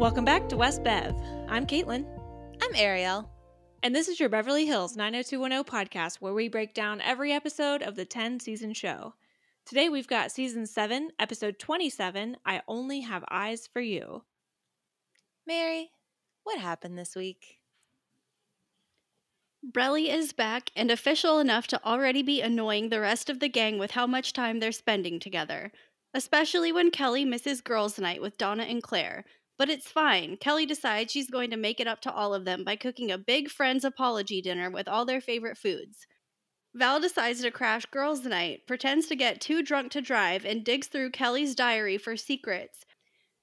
Welcome back to West Bev. I'm Caitlin. I'm Ariel. And this is your Beverly Hills 90210 podcast where we break down every episode of the 10 season show. Today we've got season 7, episode 27 I Only Have Eyes for You. Mary, what happened this week? Brelly is back and official enough to already be annoying the rest of the gang with how much time they're spending together. Especially when Kelly misses girls' night with Donna and Claire. But it's fine. Kelly decides she's going to make it up to all of them by cooking a big friends apology dinner with all their favorite foods. Val decides to crash girls' night, pretends to get too drunk to drive, and digs through Kelly's diary for secrets.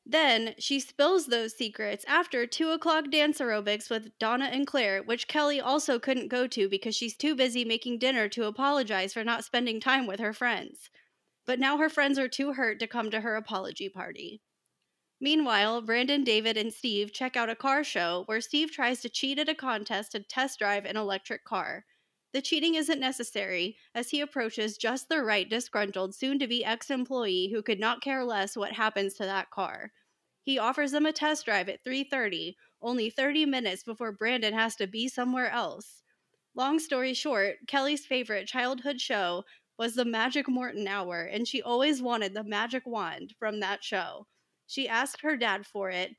Then she spills those secrets after 2 o'clock dance aerobics with Donna and Claire, which Kelly also couldn't go to because she's too busy making dinner to apologize for not spending time with her friends. But now her friends are too hurt to come to her apology party. Meanwhile, Brandon, David, and Steve check out a car show where Steve tries to cheat at a contest to test drive an electric car. The cheating isn't necessary as he approaches just the right disgruntled soon to be ex employee who could not care less what happens to that car. He offers them a test drive at 3:30, only 30 minutes before Brandon has to be somewhere else. Long story short, Kelly's favorite childhood show was the Magic Morton Hour, and she always wanted the magic wand from that show. She asked her dad for it,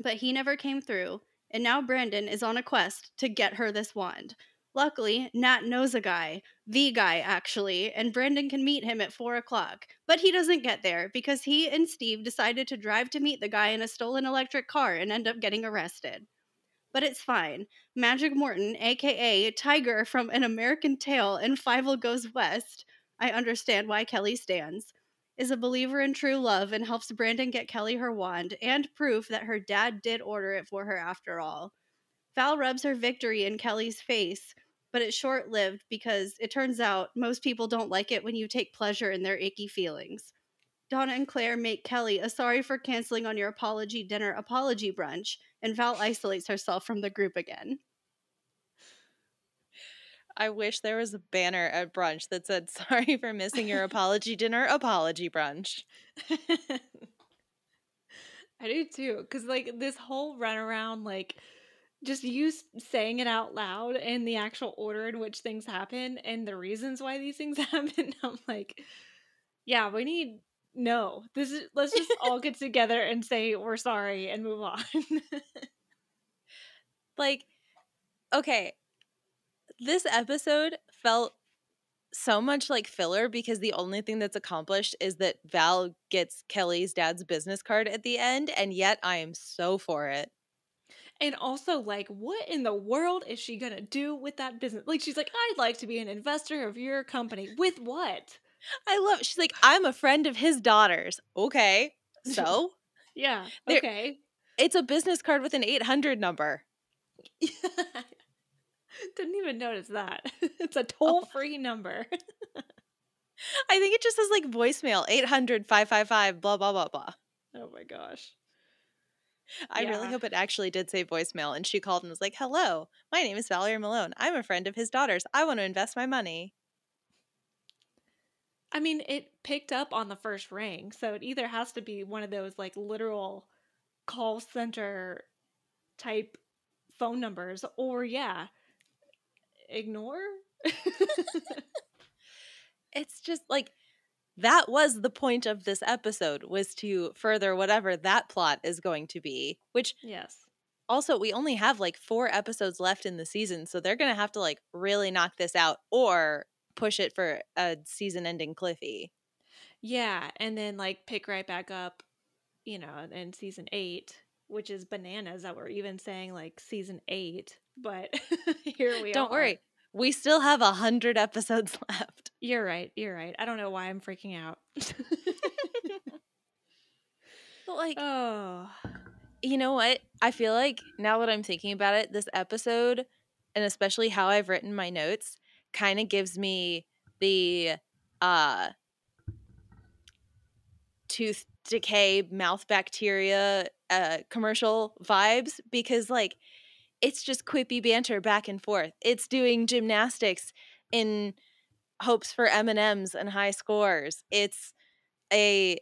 but he never came through, and now Brandon is on a quest to get her this wand. Luckily, Nat knows a guy, the guy actually, and Brandon can meet him at 4 o'clock. But he doesn't get there because he and Steve decided to drive to meet the guy in a stolen electric car and end up getting arrested. But it's fine. Magic Morton, aka Tiger from An American Tail and Fievel Goes West, I understand why Kelly stands, is a believer in true love and helps Brandon get Kelly her wand and proof that her dad did order it for her after all. Val rubs her victory in Kelly's face, but it's short lived because it turns out most people don't like it when you take pleasure in their icky feelings. Donna and Claire make Kelly a sorry for canceling on your apology dinner apology brunch, and Val isolates herself from the group again. I wish there was a banner at brunch that said, Sorry for missing your apology dinner, apology brunch. I do too, because like this whole runaround, like just you saying it out loud and the actual order in which things happen and the reasons why these things happen. I'm like, yeah, we need no. This is let's just all get together and say we're sorry and move on. Like, okay, this episode felt so much like filler because the only thing that's accomplished is that Val gets Kelly's dad's business card at the end, and yet I am so for it. and also, like, what in the world is she gonna do with that business? Like, she's like, I'd like to be an investor of your company. With what? I love She's like, I'm a friend of his daughter's. Okay, so Yeah. Okay. it's a business card with an 800 number. Didn't even notice that. it's a oh. toll free number. I think it just says like voicemail 800 555 blah blah blah blah. oh my gosh. I really hope it actually did say voicemail and she called and was like, "Hello, my name is Valerie Malone. I'm a friend of his daughter's. I want to invest my money." I mean, it picked up on the first ring, so it either has to be one of those like literal call center type phone numbers, or yeah, ignore. It's just like that was the point of this episode was to further whatever that plot is going to be, which yes. also we only have like 4 episodes left in the season, so they're going to have to like really knock this out or push it for a season ending cliffy. Yeah, and then like pick right back up, you know, in season eight, which is bananas that we're even saying like season eight. But here we Don't are. worry. We still have a 100 episodes left. You're right. You're right. I don't know why I'm freaking out. But like oh, You know what? I feel like now that I'm thinking about it, this episode, and especially how I've written my notes, kind of gives me the uh tooth decay, mouth bacteria uh commercial vibes because like it's just quippy banter back and forth. It's doing gymnastics in hopes for M&Ms and high scores. It's a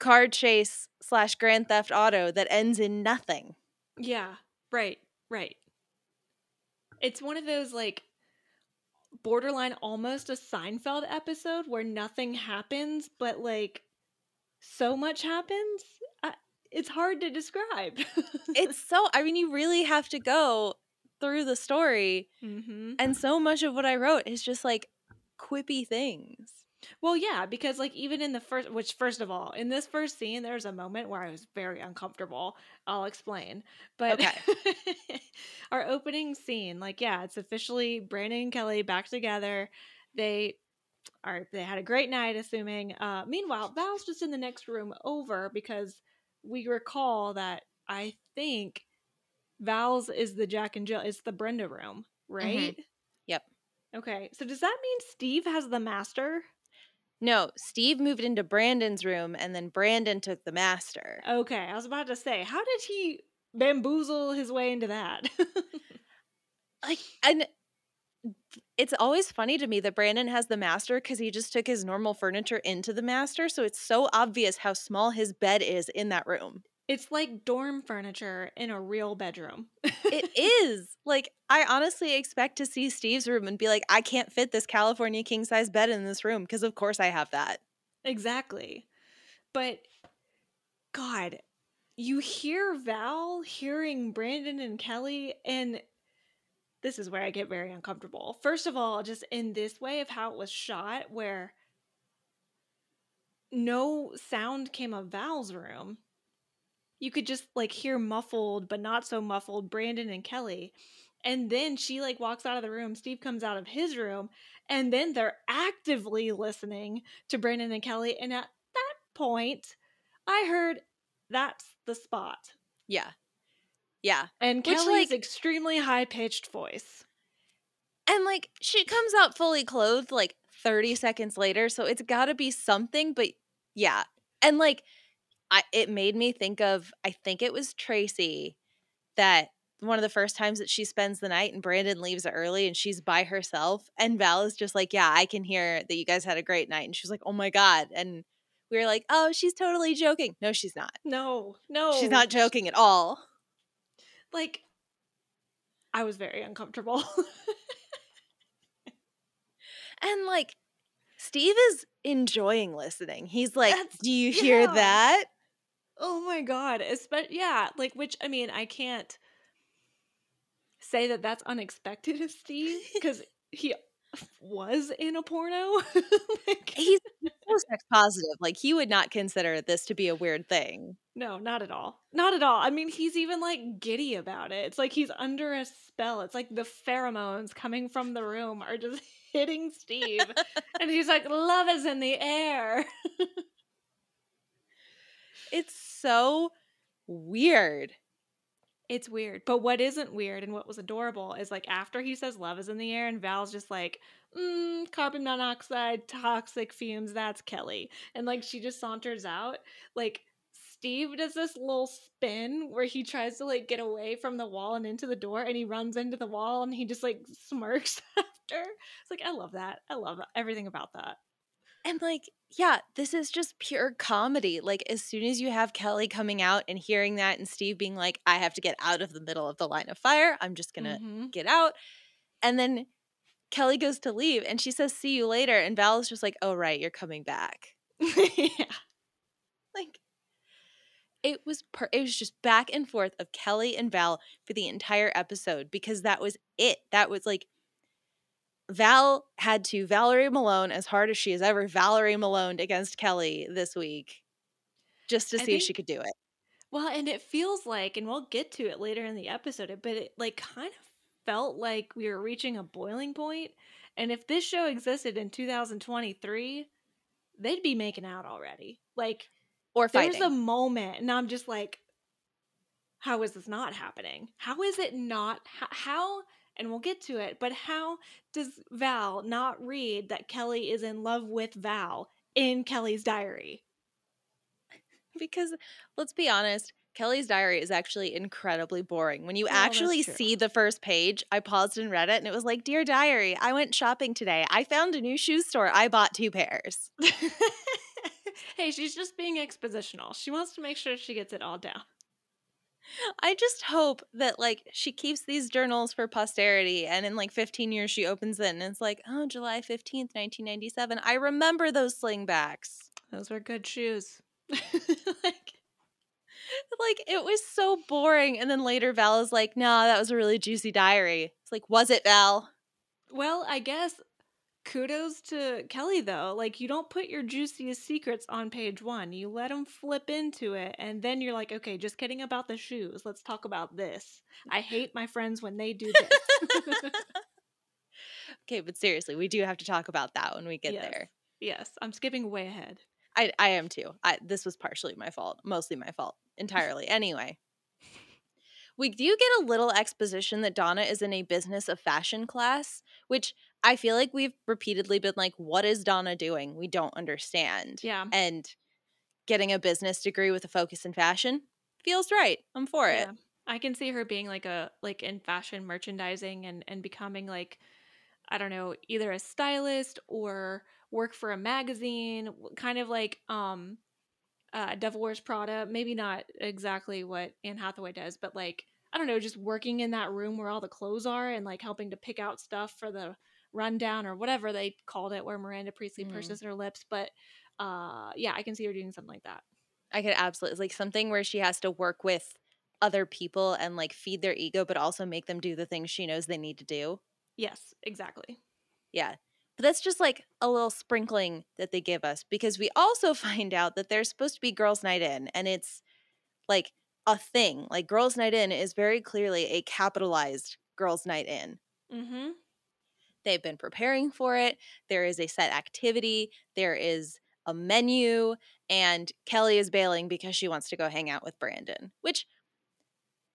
car chase slash Grand Theft Auto that ends in nothing. Yeah, right, right. It's one of those like borderline almost a Seinfeld episode where nothing happens, but like so much happens. It's hard to describe. It's so, I mean, you really have to go through the story. hmm And so much of what I wrote is just like quippy things. Well, yeah, because like even in the first, which first of all, in this first scene, there's a moment where I was very uncomfortable. I'll explain. But okay. our opening scene, like, yeah, it's officially Brandon and Kelly back together. They are they had a great night, assuming. Uh, meanwhile, Val's just in the next room over because we recall that I think Val's is the Jack and Jill, it's the Brenda room, mm-hmm. right? Yep. Okay, so does that mean Steve has the master? No, Steve moved into Brandon's room and then Brandon took the master. Okay, I was about to say, how did he bamboozle his way into that? Like, and it's always funny to me that Brandon has the master because he just took his normal furniture into the master. So it's so obvious how small his bed is in that room. it's like dorm furniture in a real bedroom. It is. Like, I honestly expect to see Steve's room and be like, I can't fit this California king size bed in this room because, of course, I have that. Exactly. But God, you hear Val hearing Brandon and Kelly, and this is where I get very uncomfortable. First of all, just in this way of how it was shot, where no sound came of Val's room. You could just like hear muffled, but not so muffled, Brandon and Kelly. And then she like walks out of the room. Steve comes out of his room, and then they're actively listening to Brandon and Kelly. And at that point, I heard that's the spot. Yeah. Yeah. And Which, Kelly's like- extremely high pitched voice. And like, she comes out fully clothed like 30 seconds later. So it's got to be something. But yeah. And like, I, it made me think of, I think it was Tracy that one of the first times that she spends the night and Brandon leaves early and she's by herself. And Val is just like, Yeah, I can hear that you guys had a great night. And she's like, Oh my God. And we were like, Oh, she's totally joking. No, she's not. No, no. She's not joking at all. Like, I was very uncomfortable. And like, Steve is enjoying listening. He's like, That's- Do you hear that? oh my God. Especially, yeah, like, which, I mean, I can't say that that's unexpected of Steve because he was in a porno. like, He's so sex positive. Like, he would not consider this to be a weird thing. No, not at all. Not at all. I mean, he's even like giddy about it. It's like he's under a spell. It's like the pheromones coming from the room are just hitting Steve. and he's like, love is in the air. It's so weird. It's weird. But what isn't weird and what was adorable is like after he says love is in the air and Val's just like, mm, carbon monoxide, toxic fumes, that's Kelly. And like she just saunters out. Like Steve does this little spin where he tries to like get away from the wall and into the door and he runs into the wall and he just like smirks after. It's like, I love that. I love everything about that. And like, yeah, this is just pure comedy. Like, as soon as you have Kelly coming out and hearing that, and Steve being like, I have to get out of the middle of the line of fire, I'm just gonna Mhm. get out. And then Kelly goes to leave and she says, See you later. And Val is just like, Oh, right, you're coming back. yeah. It was per- it was just back and forth of Kelly and Val for the entire episode because that was it. That was like Val had to Valerie Malone as hard as she has ever Valerie Malone against Kelly this week just to see if she could do it. Well, and it feels like, and we'll get to it later in the episode, but it like kind of felt like we were reaching a boiling point. And if this show existed in 2023, they'd be making out already. Like Or there's a moment, and I'm just like, how is this not happening? How is it not? How, how and we'll get to it, but how does Val not read that Kelly is in love with Val in Kelly's diary? because let's be honest, Kelly's diary is actually incredibly boring. When you that's actually see the first page, I paused and read it and it was like, Dear diary, I went shopping today. I found a new shoe store. I bought two pairs. hey, she's just being expositional. She wants to make sure she gets it all down. I just hope that like she keeps these journals for posterity and in like 15 years she opens it and it's like, "Oh, July 15th, 1997. I remember those slingbacks." Those were good shoes. like like it was so boring and then later Val is like, "Nah, that was a really juicy diary." It's like, "Was it, Val?" well, I guess kudos to Kelly though. Like you don't put your juiciest secrets on page 1. You let them flip into it and then you're like, "Okay, just kidding about the shoes. Let's talk about this." I hate my friends when they do this. Okay, but seriously, we do have to talk about that when we get Yes. there. yes, I'm skipping way ahead. I I am too. I this was partially my fault, mostly my fault, entirely. anyway, we do get a little exposition that Donna is in a business of fashion class, which I feel like we've repeatedly been like, "What is Donna doing? We don't understand." Yeah. And getting a business degree with a focus in fashion feels right. I'm for it. Yeah. I can see her being like a like in fashion merchandising and and becoming like I don't know, either a stylist or work for a magazine, kind of like um uh Devil Wears Prada, maybe not exactly what Anne Hathaway does, but like I don't know, just working in that room where all the clothes are and like helping to pick out stuff for the rundown or whatever they called it where Miranda Priestly Mhm. purses her lips, but uh yeah, I can see her doing something like that. I could absolutely it's like something where she has to work with other people and like feed their ego, but also make them do the things she knows they need to do. Yes, exactly. Yeah. But that's just like a little sprinkling that they give us because we also find out that there's supposed to be girls' night in and it's like a thing. Like girls' night in is very clearly a capitalized girls' night in. Mhm. They've been preparing for it. There is a set activity, there is a menu, and Kelly is bailing because she wants to go hang out with Brandon, which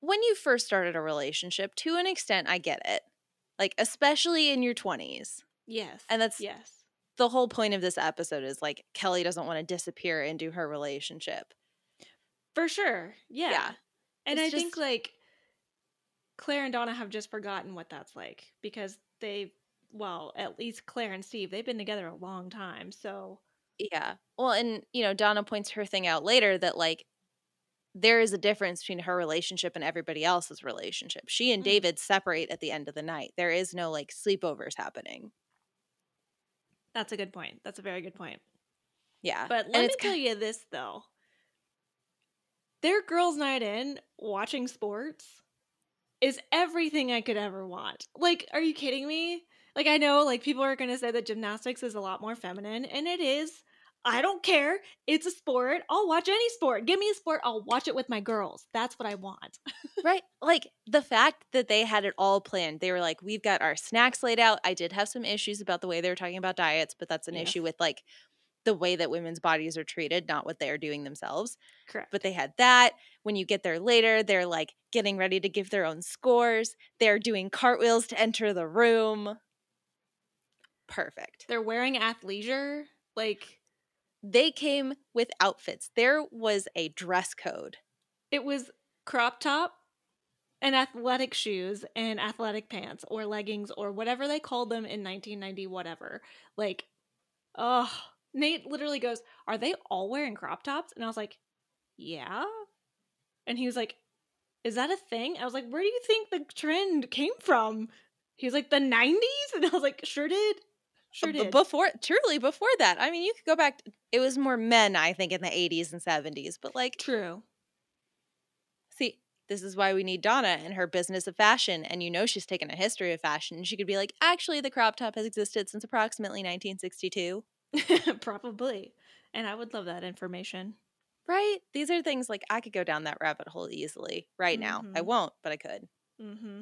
when you first started a relationship, to an extent, I get it. Like, especially in your 20s. Yes. And that's yes. the whole point of this episode is like Kelly doesn't want to disappear into her relationship. For sure. Yeah. Yeah. And It's I think like Claire and Donna have just forgotten what that's like because they well, at least Claire and Steve, they've been together a long time. So Yeah. Well, and you know, Donna points her thing out later that like there is a difference between her relationship and everybody else's relationship. She and Mm. David separate at the end of the night. There is no like sleepovers happening. that's a good point. That's a very good point. Yeah. But And let me it's tell you this though. Their girls' night in watching sports is everything I could ever want. Like, are you kidding me? Like, I know, like, people are going to say that gymnastics is a lot more feminine, and it is. I don't care. It's a sport. I'll watch any sport. Give me a sport. I'll watch it with my girls. That's what I want. right. Like the fact that they had it all planned. They were like, we've got our snacks laid out. I did have some issues about the way they were talking about diets, but that's an Yes. issue with like the way that women's bodies are treated, not what they're doing themselves. Correct. but they had that. When you get there later, they're like getting ready to give their own scores. They're doing cartwheels to enter the room. Perfect. they're wearing athleisure. Like, They came with outfits. There was a dress code. it was crop top and athletic shoes and athletic pants or leggings or whatever they called them in 1990 whatever like oh nate literally goes are they all wearing crop tops and i was like yeah and he was like is that a thing i was like where do you think the trend came from he was like the 90s and i was like sure did sure did Before, truly before that. I mean, you could go back. It was more men, I think, in the 80s and 70s. But like, true see, this is why we need Donna and her business of fashion. And you know, she's taken a history of fashion. She could be like, actually, the crop top has existed since approximately 1962. probably and i would love that information Right? These are things like I could go down that rabbit hole easily right now. I Mhm. won't, but I could. mm-hmm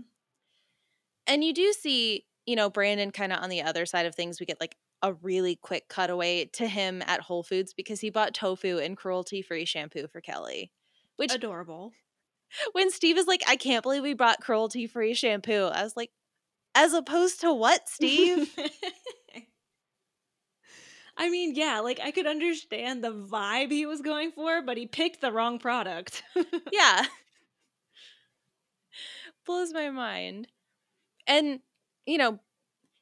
And you do see, you know, Brandon kind of on the other side of things. We get like a really quick cutaway to him at Whole Foods because he bought tofu and cruelty free shampoo for Kelly. Which, adorable when Steve is like, I can't believe we bought cruelty free shampoo, I was like, as opposed to what, Steve? I mean, yeah, like I could understand the vibe he was going for, but he picked the wrong product. yeah. Blows my mind. And, you know,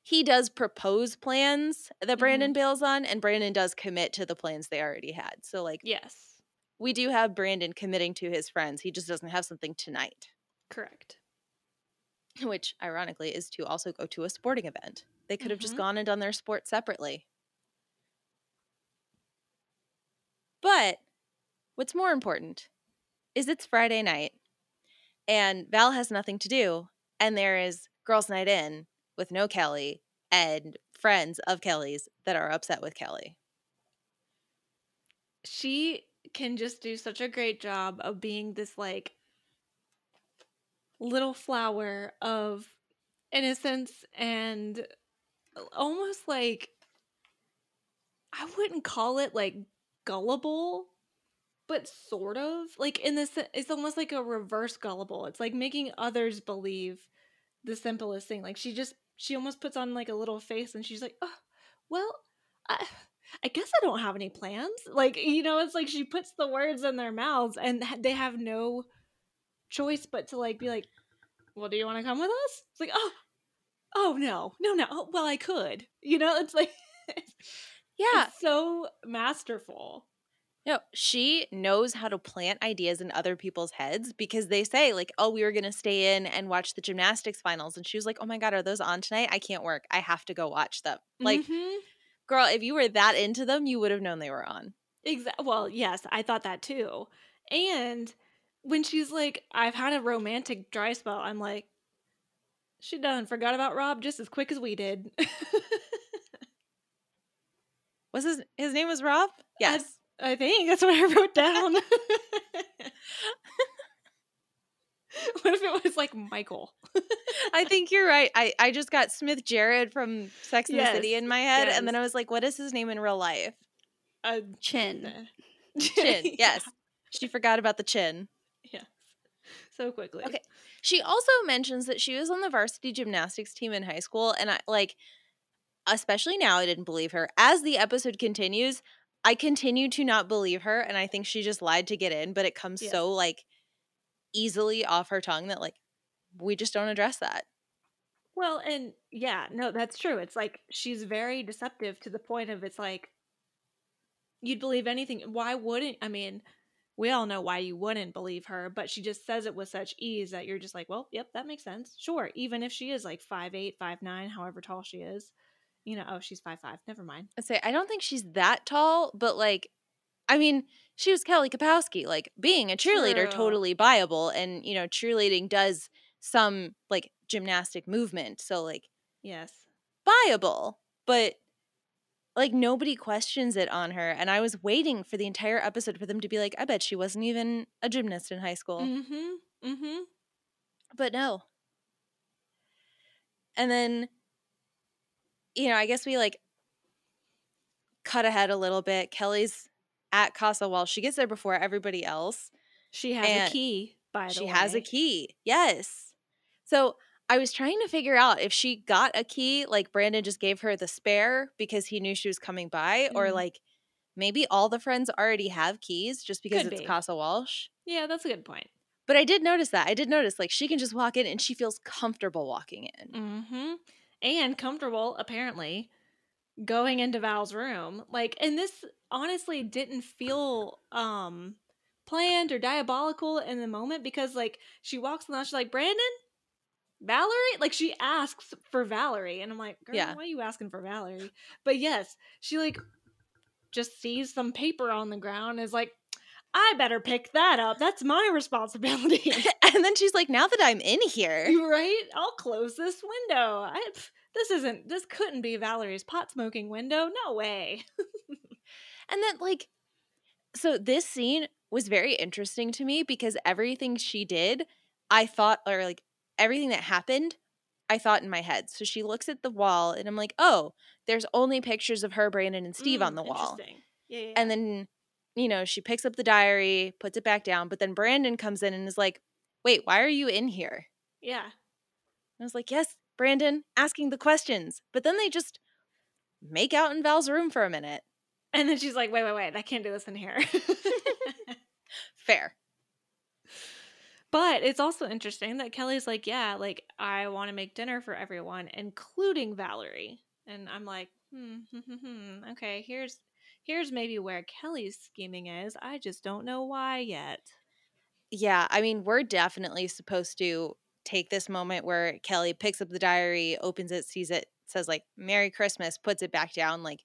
he does propose plans that. Brandon bails on, and Brandon does commit to the plans they already had. So, like, Yes. we do have Brandon committing to his friends. He just doesn't have something tonight, Correct. which ironically is to also go to a sporting event. They could have just Mhm. gone and done their sport separately. But what's more important is it's Friday night and Val has nothing to do, and there is girls' night in with no Kelly and friends of Kelly's that are upset with Kelly. She can just do such a great job of being this like little flower of innocence and almost like I wouldn't call it like gullible, but sort of like in this it's almost like a reverse gullible. It's like making others believe the simplest thing. Like she just she almost puts on like a little face and she's like, "Oh, well, I I guess I don't have any plans." Like, you know, it's like she puts the words in their mouths and they have no choice but to like be like, "Well, do you want to come with us?" It's like, "Oh, oh no, no, no. Oh, well, I could." You know, it's like Yeah. it's so masterful. No, she knows how to plant ideas in other people's heads because they say, like, oh, we were going to stay in and watch the gymnastics finals. And she was like, oh my God, are those on tonight? I can't work. I have to go watch them. Like, Mhm. girl, if you were that into them, you would have known they were on. Exactly. Well, yes, I thought that too. And when she's like, "I've had a romantic dry spell," I'm like, she done forgot about Rob just as quick as we did. Was his his name was Rob? Yes. I think that's what I wrote down. what if it was like Michael? I think you're right. I, I just got Smith Jerrod from Sex and the City in my head, and then. I was like, what is his name in real life? Uh, Chin. Chin. Yes. She forgot about the chin. Yes. So quickly. Okay. She also mentions that she was on the varsity gymnastics team in high school, and I like, especially now, I didn't believe her. As the episode continues, I continue to not believe her, and I think she just lied to get in. But it comes Yes. so like easily off her tongue that like we just don't address that. Well, and yeah, no, that's true. It's like she's very deceptive to the point of it's like you'd believe anything. Why wouldn't I mean, we all know why you wouldn't believe her, but she just says it with such ease that you're just like, well, yep, that makes sense. Sure, even if she is like five eight, five nine, however tall she is. You know, oh, she's five five. Never mind. I'd say I don't think she's that tall, but like, I mean, she was Kelly Kapowski. Like, being a cheerleader, True. totally viable, and you know, cheerleading does some like gymnastic movement, so like Yes. viable, but like nobody questions it on her. And I was waiting for the entire episode for them to be like, I bet she wasn't even a gymnast in high school. Mm-hmm. Mm-hmm. But no. And then, you know, I guess we like cut ahead a little bit. Kelly's at Casa while she gets there before everybody else. She has a key, by the she way. She has a key. Yes. So I was trying to figure out if she got a key, like Brandon just gave her the spare because he knew she was coming by, or Mhm. like maybe all the friends already have keys just because Could it's be. Casa Walsh. Yeah, that's a good point. But I did notice that. I did notice like she can just walk in and she feels comfortable walking in. Mm-hmm. And comfortable, apparently, going into Val's room. Like, and this honestly didn't feel um planned or diabolical in the moment because like she walks in the house, she's like, Brandon? Valerie? Like she asks for Valerie. And I'm like, girl, Yeah. why are you asking for Valerie? But yes, she like just sees some paper on the ground and is like, I better pick that up. That's my responsibility. and then she's like, now that I'm in here. Right? I'll close this window. I, this isn't. This couldn't be Valerie's pot smoking window. No way. And then, like, so this scene was very interesting to me because everything she did, I thought, or like everything that happened, I thought in my head. So she looks at the wall and I'm like, oh, there's only pictures of her, Brandon, and Steve on Mm, the wall. Interesting. Yeah, yeah, And then, you know, she picks up the diary, puts it back down, but then Brandon comes in and is like, wait, why are you in here? yeah. I was like, yes, Brandon, asking the questions. But then they just make out in Val's room for a minute. And then she's like, wait, wait, wait. I can't do this in here. Fair. But it's also interesting that Kelly's like, yeah, like I want to make dinner for everyone, including Valerie. And I'm like, hmm, hmm, hmm, hmm, okay, here's here's maybe where Kelly's scheming is. I just don't know why yet. Yeah, I mean, we're definitely supposed to take this moment where Kelly picks up the diary, opens it, sees it, says like "Merry Christmas," puts it back down. Like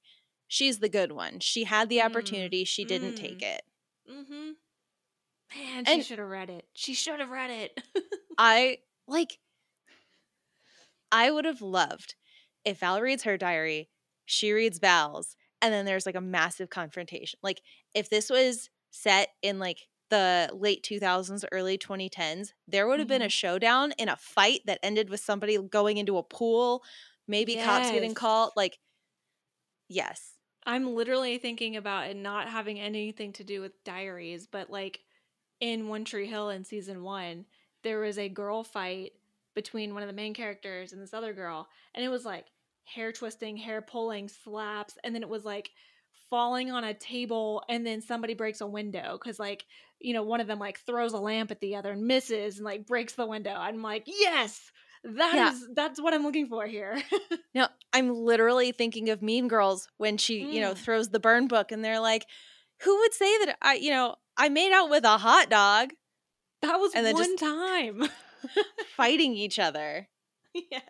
she's the good one. She had the Mm, opportunity, she didn't take it. Mm-hmm. Man, she should have read it. She should have read it. I like. I would have loved if Val reads her diary, she reads Val's, and then there's like a massive confrontation. Like if this was set in like the late 2000s, early 2010s, there would have been a Mhm. showdown in a fight that ended with somebody going into a pool, maybe cops getting called. Like, yes. I'm literally thinking about it not having anything to do with diaries, but like in One Tree Hill in season one, there was a girl fight between one of the main characters and this other girl, and it was like hair twisting, hair pulling, slaps, and then it was like falling on a table, and then somebody breaks a window because like you know one of them like throws a lamp at the other and misses and like breaks the window. I'm like, yes, that is Yeah. that's what I'm looking for here. No, I'm literally thinking of Mean Girls when she, you know, Mm. throws the burn book and they're like, who would say that I, you know, I made out with a hot dog that was And then one just- time. fighting each other? yes.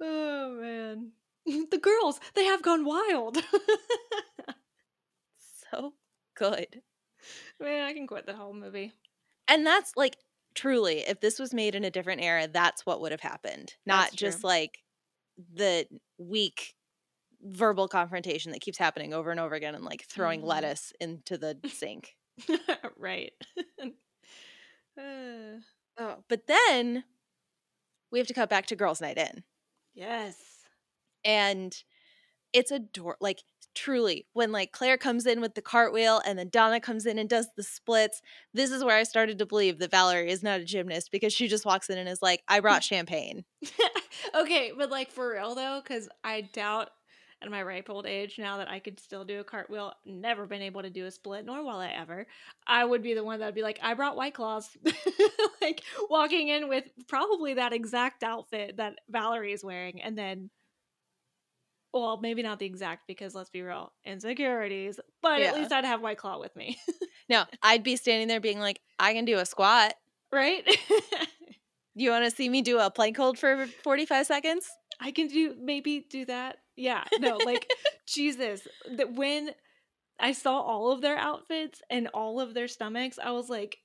Oh man. The girls, they have gone wild. So good. man, I can quit the whole movie. And that's like truly, if this was made in a different era, that's what would have happened. Not just like the weak verbal confrontation that keeps happening over and over again and like throwing Mhm. lettuce into the sink. right. Uh, Oh, but then we have to cut back to girls' night in. Yes. and it's a door like truly when like claire comes in with the cartwheel and then donna comes in and does the splits this is where i started to believe that valerie is not a gymnast because she just walks in and is like i brought champagne okay, but like for real though, because I doubt at my ripe old age now that I could still do a cartwheel, never been able to do a split, nor will I ever. I would be the one that would be like, I brought White Claws. like walking in with probably that exact outfit that Valerie is wearing, and then well, maybe not the exact because let's be real, insecurities. But Yeah. at least I'd have White Claw with me. no i'd be standing there being like i can do a squat right? you want to see me do a plank hold for 45 seconds I can do maybe do that. Yeah. No, like Jesus. That when I saw all of their outfits and all of their stomachs, I was like,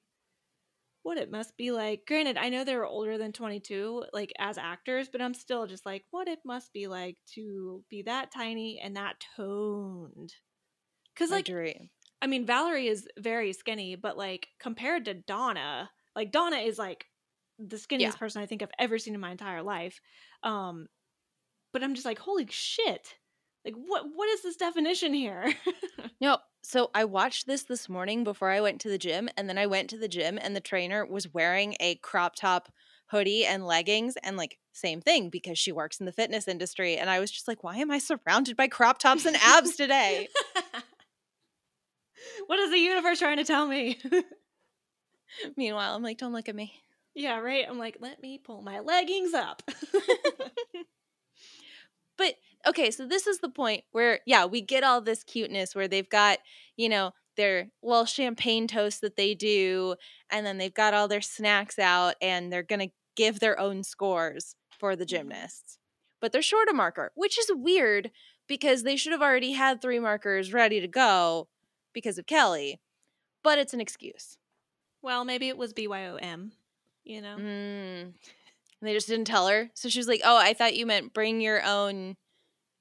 what it must be like. Granted, I know they were older than 22, like as actors, but I'm still just like, what it must be like to be that tiny and that toned. Cause like dream I mean, Valerie is very skinny, but like compared to Donna, like Donna is like the skinniest Yeah. person I think I've ever seen in my entire life. Um, but I'm just like, holy shit! Like, what what is this definition here? No, so I watched this this morning before I went to the gym, and then I went to the gym, and the trainer was wearing a crop top hoodie and leggings, and like same thing because she works in the fitness industry. And I was just like, why am I surrounded by crop tops and abs today? what is the universe trying to tell me? Meanwhile, I'm like, don't look at me. yeah, right. I'm like, let me pull my leggings up. But okay, so this is the point where, yeah, we get all this cuteness where they've got, you know, their little champagne toast that they do, and then they've got all their snacks out, and they're going to give their own scores for the Mhm. gymnasts. But they're short a marker, which is weird because they should have already had three markers ready to go because of Kelly, but it's an excuse. well, maybe it was BYOM. You know. Mm. And they just didn't tell her. So she was like, oh, I thought you meant bring your own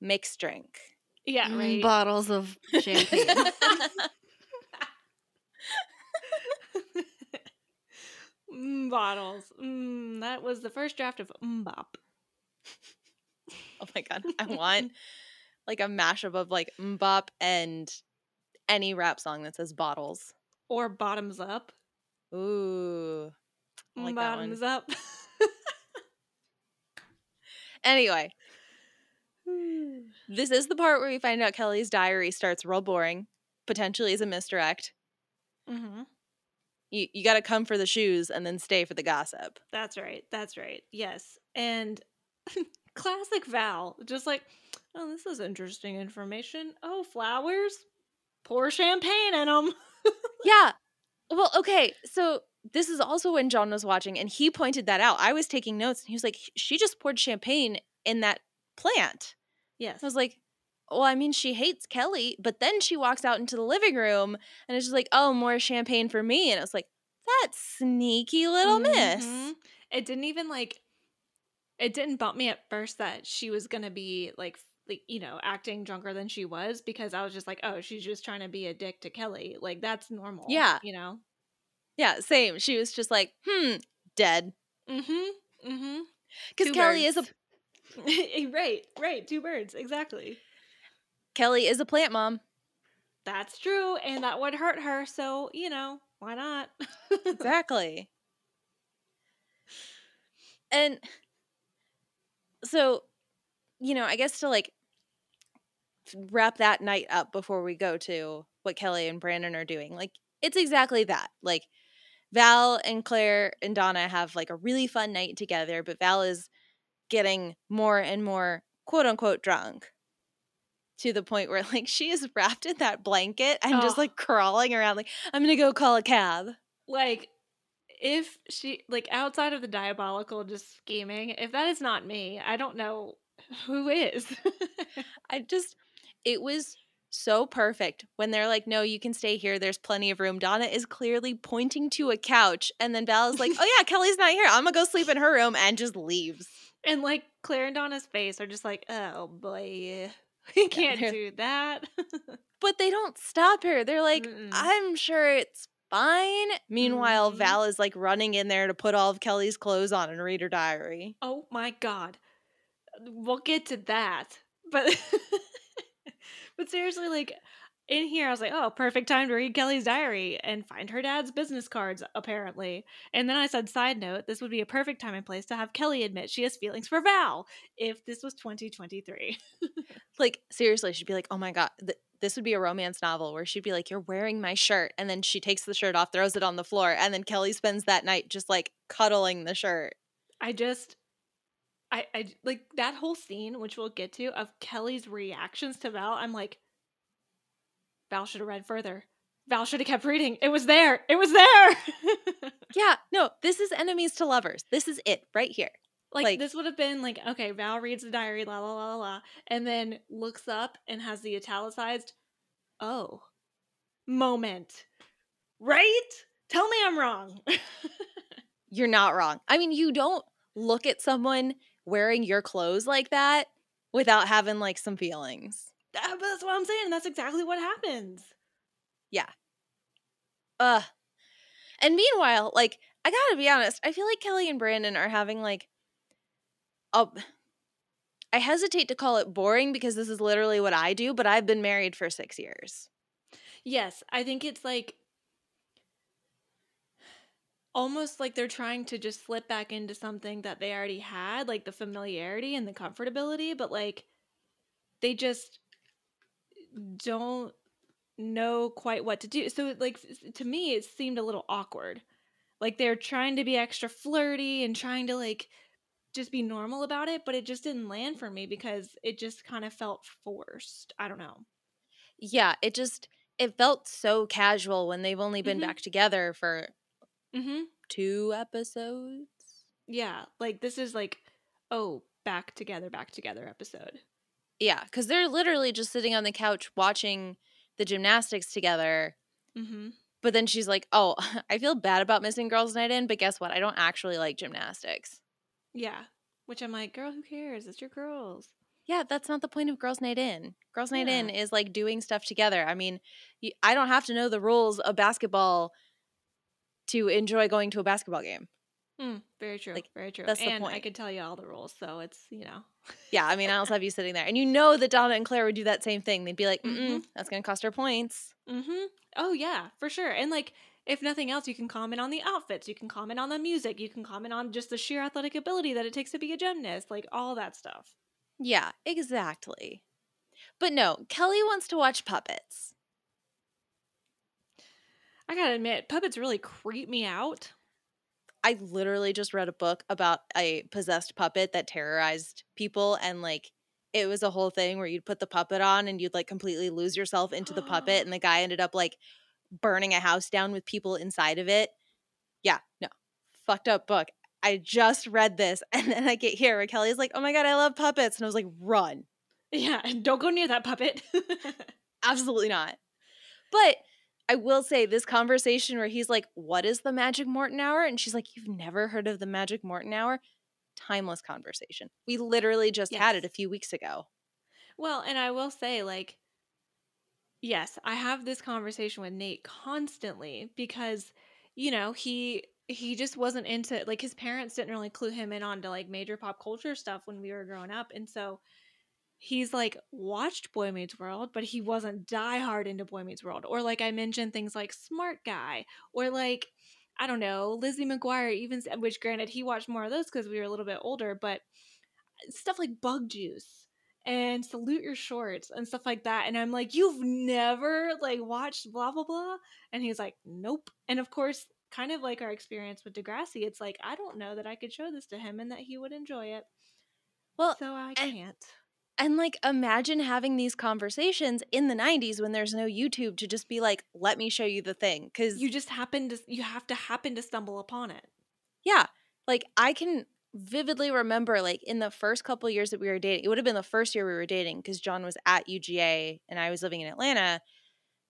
mixed drink. Yeah, Mm, right. Bottles of champagne. mm, bottles. Mm, that was the first draft of MMMBop. oh my god, I want like a mashup of like MMMBop and any rap song that says bottles. Or Bottoms Up. Ooh. I like bottoms Up. Anyway, this is the part where we find out Kelly's diary starts real boring, potentially as a misdirect. mm-hmm. You you got to come for the shoes and then stay for the gossip. That's right. That's right. Yes. And classic Val, just like, oh, this is interesting information. Oh, flowers. Pour champagne in them. Yeah. Well, okay. So this is also when John was watching and he pointed that out. I was taking notes and he was like, she just poured champagne in that plant. yes. I was like, well, I mean, she hates Kelly, but then she walks out into the living room and it's just like, oh, more champagne for me. And I was like, that sneaky little miss. Mhm. It didn't even like it didn't bump me at first that she was gonna be like like you know acting drunker than she was because I was just like oh she's just trying to be a dick to Kelly like that's normal Yeah. you know Yeah, same. She was just like, hmm, dead. mm-hmm mm-hmm Because Kelly is a right right two birds exactly Kelly is a plant mom. that's true and that would hurt her so you know why not Exactly. and so, you know, I guess to like wrap that night up before we go to what Kelly and Brandon are doing, like it's exactly that. Like Val and Claire and Donna have like a really fun night together, but Val is getting more and more quote unquote drunk to the point where like she is wrapped in that blanket and just like crawling around like I'm gonna go call a cab. like if she like outside of the diabolical just scheming if that is not me i don't know who is I just, it was so perfect when they're like, no, you can stay here. There's plenty of room. Donna is clearly pointing to a couch. And then Val is like, oh, yeah, Kelly's not here. I'm going to go sleep in her room and just leaves. and like claire and donna's face are just like oh boy we can't do that But they don't stop her. They're like, Mm-mm. I'm sure it's fine. Meanwhile, Mhm. Val is like running in there to put all of Kelly's clothes on and read her diary. oh my god we'll get to that but but seriously like in here i was like oh perfect time to read kelly's diary and find her dad's business cards apparently and then i said side note this would be a perfect time and place to have kelly admit she has feelings for val if this was 2023 Like, seriously, she'd be like, oh my God, th- this would be a romance novel where she'd be like, you're wearing my shirt. And then she takes the shirt off, throws it on the floor. And then Kelly spends that night just like cuddling the shirt. i just I, I like that whole scene which we'll get to of kelly's reactions to val i'm like val should have read further val should have kept reading it was there it was there Yeah, no, this is enemies to lovers. This is it right here. Like, Like- this would have been like, okay, Val reads the diary, la la la la la, and then looks up and has the italicized, oh, moment. Right? Tell me I'm wrong. You're not wrong. I mean, you don't look at someone wearing your clothes like that without having like some feelings. That- but that's what I'm saying. That's exactly what happens. Yeah. Uh. And meanwhile, like, I gotta be honest, I feel like Kelly and Brandon are having like a I hesitate to call it boring because this is literally what I do, but I've been married for six years. Yes, I think it's like almost like they're trying to just slip back into something that they already had, like the familiarity and the comfortability, but like they just don't know quite what to do. So like to me it seemed a little awkward. Like they're trying to be extra flirty and trying to like just be normal about it, but it just didn't land for me because it just kind of felt forced. I don't know. Yeah, it just it felt so casual when they've only been Mhm. back together for Mhm. two episodes. Yeah, like this is like, oh, back together, back together episode. Yeah, because they're literally just sitting on the couch watching the gymnastics together. Mm-hmm. But then she's like, "Oh, I feel bad about missing girls' night in, but guess what? I don't actually like gymnastics." Yeah, which I'm like, girl, who cares? It's your girls. Yeah, that's not the point of girls' night in. Girls' night in is like doing stuff together. I mean, I don't have to know the rules of basketball to enjoy going to a basketball game. Mm, very true. Like, very true. that's the and I point. could tell you all the rules, so it's you know. Yeah, I mean, I also have you sitting there, and you know that Donna and Claire would do that same thing. They'd be like, Mm-mm, Mhm. "That's going to cost her points." Mm-hmm. Oh yeah, for sure. And like, if nothing else, you can comment on the outfits. You can comment on the music. You can comment on just the sheer athletic ability that it takes to be a gymnast. Like all that stuff. Yeah, exactly. But no, Kelly wants to watch puppets. I gotta admit, puppets really creep me out. I literally just read a book about a possessed puppet that terrorized people and like it was a whole thing where you'd put the puppet on and you'd like completely lose yourself into the puppet and the guy ended up like burning a house down with people inside of it. Yeah, no. Fucked up book. I just read this and then I get here where Kelly's like, "Oh my god, I love puppets." And I was like, "Run." Yeah, don't go near that puppet. Absolutely not. But I will say this conversation where he's like, What is the Magic Morton Hour? And she's like, You've never heard of the Magic Morton Hour? Timeless conversation. We literally just had it a few weeks ago. well, and I will say, like, yes, I have this conversation with Nate constantly because, you know, he he just wasn't into like his parents didn't really clue him in on to like major pop culture stuff when we were growing up. And so he's like watched Boy Meets World, but he wasn't diehard into Boy Meets World. Or like I mentioned things like Smart Guy or like I don't know Lizzie McGuire. Even which granted he watched more of those because we were a little bit older, but uh, stuff like Bug Juice and Salute Your Shorts and stuff like that. And I'm like, you've never like watched blah blah blah, and he's like, nope. And of course. Kind of like our experience with Degrassi, it's like I don't know that I could show this to him and that he would enjoy it, Well, so I can't. And like imagine having these conversations in the 90s when there's no YouTube to just be like, Let me show you the thing. Cause you just happen to you have to happen to stumble upon it yeah, like I can vividly remember like in the first couple years that we were dating, it would have been the first year we were dating because John was at UGA and I was living in Atlanta.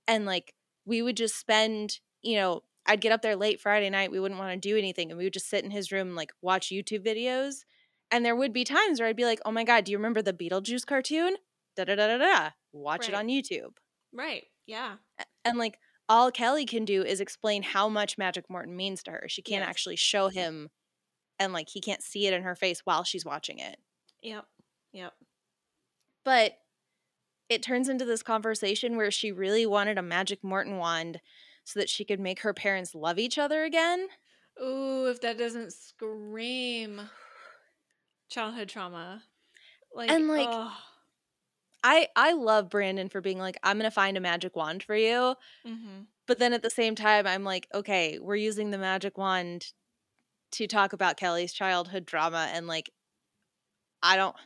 And like we would just spend, you know, I'd get up there late Friday night. We wouldn't want to do anything. And we would just sit in his room and like watch YouTube videos. And there would be times where I'd be like, oh my God, do you remember the Beetlejuice cartoon? Da da da da da. Watch it on YouTube. right yeah And like all Kelly can do is explain how much Magic Morton means to her. She can't Yes. actually show him and like he can't see it in her face while she's watching it. yep yep But it turns into this conversation where she really wanted a Magic Morton wand so that she could make her parents love each other again. ooh if that doesn't scream childhood trauma like And, like. I I love Brandon for being like I'm going to find a magic wand for you, Mhm. but then at the same time I'm like okay, we're using the magic wand to talk about Kelly's childhood drama and like I don't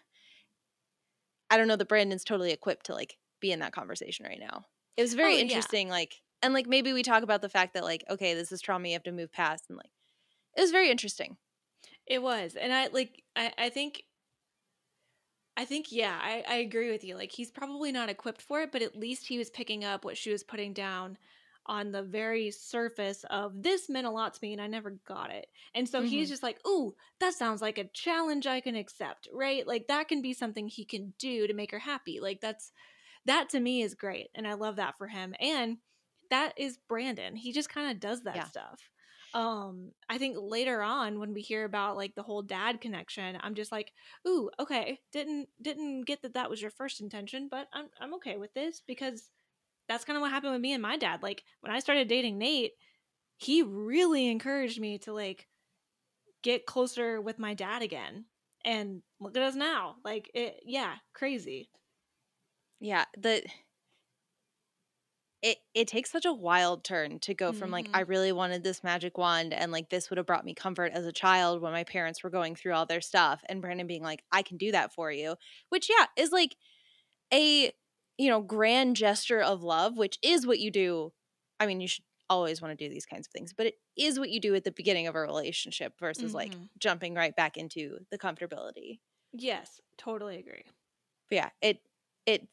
I don't know that Brandon's totally equipped to like be in that conversation right now. It was very Oh, yeah. interesting like and like maybe we talk about the fact that like okay, this is trauma you have to move past and like it was very interesting. It was. And I like I, I think I think yeah, I, I agree with you. Like he's probably not equipped for it, but at least he was picking up what she was putting down on the very surface of this meant a lot to me and I never got it. And so he's Mhm. just like, "Ooh, that sounds like a challenge I can accept." Right? Like that can be something he can do to make her happy. Like that's that to me is great and I love that for him. And that is Brandon. He just kind of does that Yeah. stuff um i think later on when we hear about like the whole dad connection i'm just like ooh okay didn't didn't get that that was your first intention but i'm, I'm okay with this because that's kind of what happened with me and my dad like when i started dating nate he really encouraged me to like get closer with my dad again and look at us now like it yeah crazy. Yeah, the it it takes such a wild turn to go from like I really wanted this magic wand and like this would have brought me comfort as a child when my parents were going through all their stuff and Brandon being like I can do that for you, which yeah, is like a you know, grand gesture of love, which is what you do. I mean, you should always want to do these kinds of things, but it is what you do at the beginning of a relationship versus like Mhm. jumping right back into the comfortability. yes totally agree But yeah, it it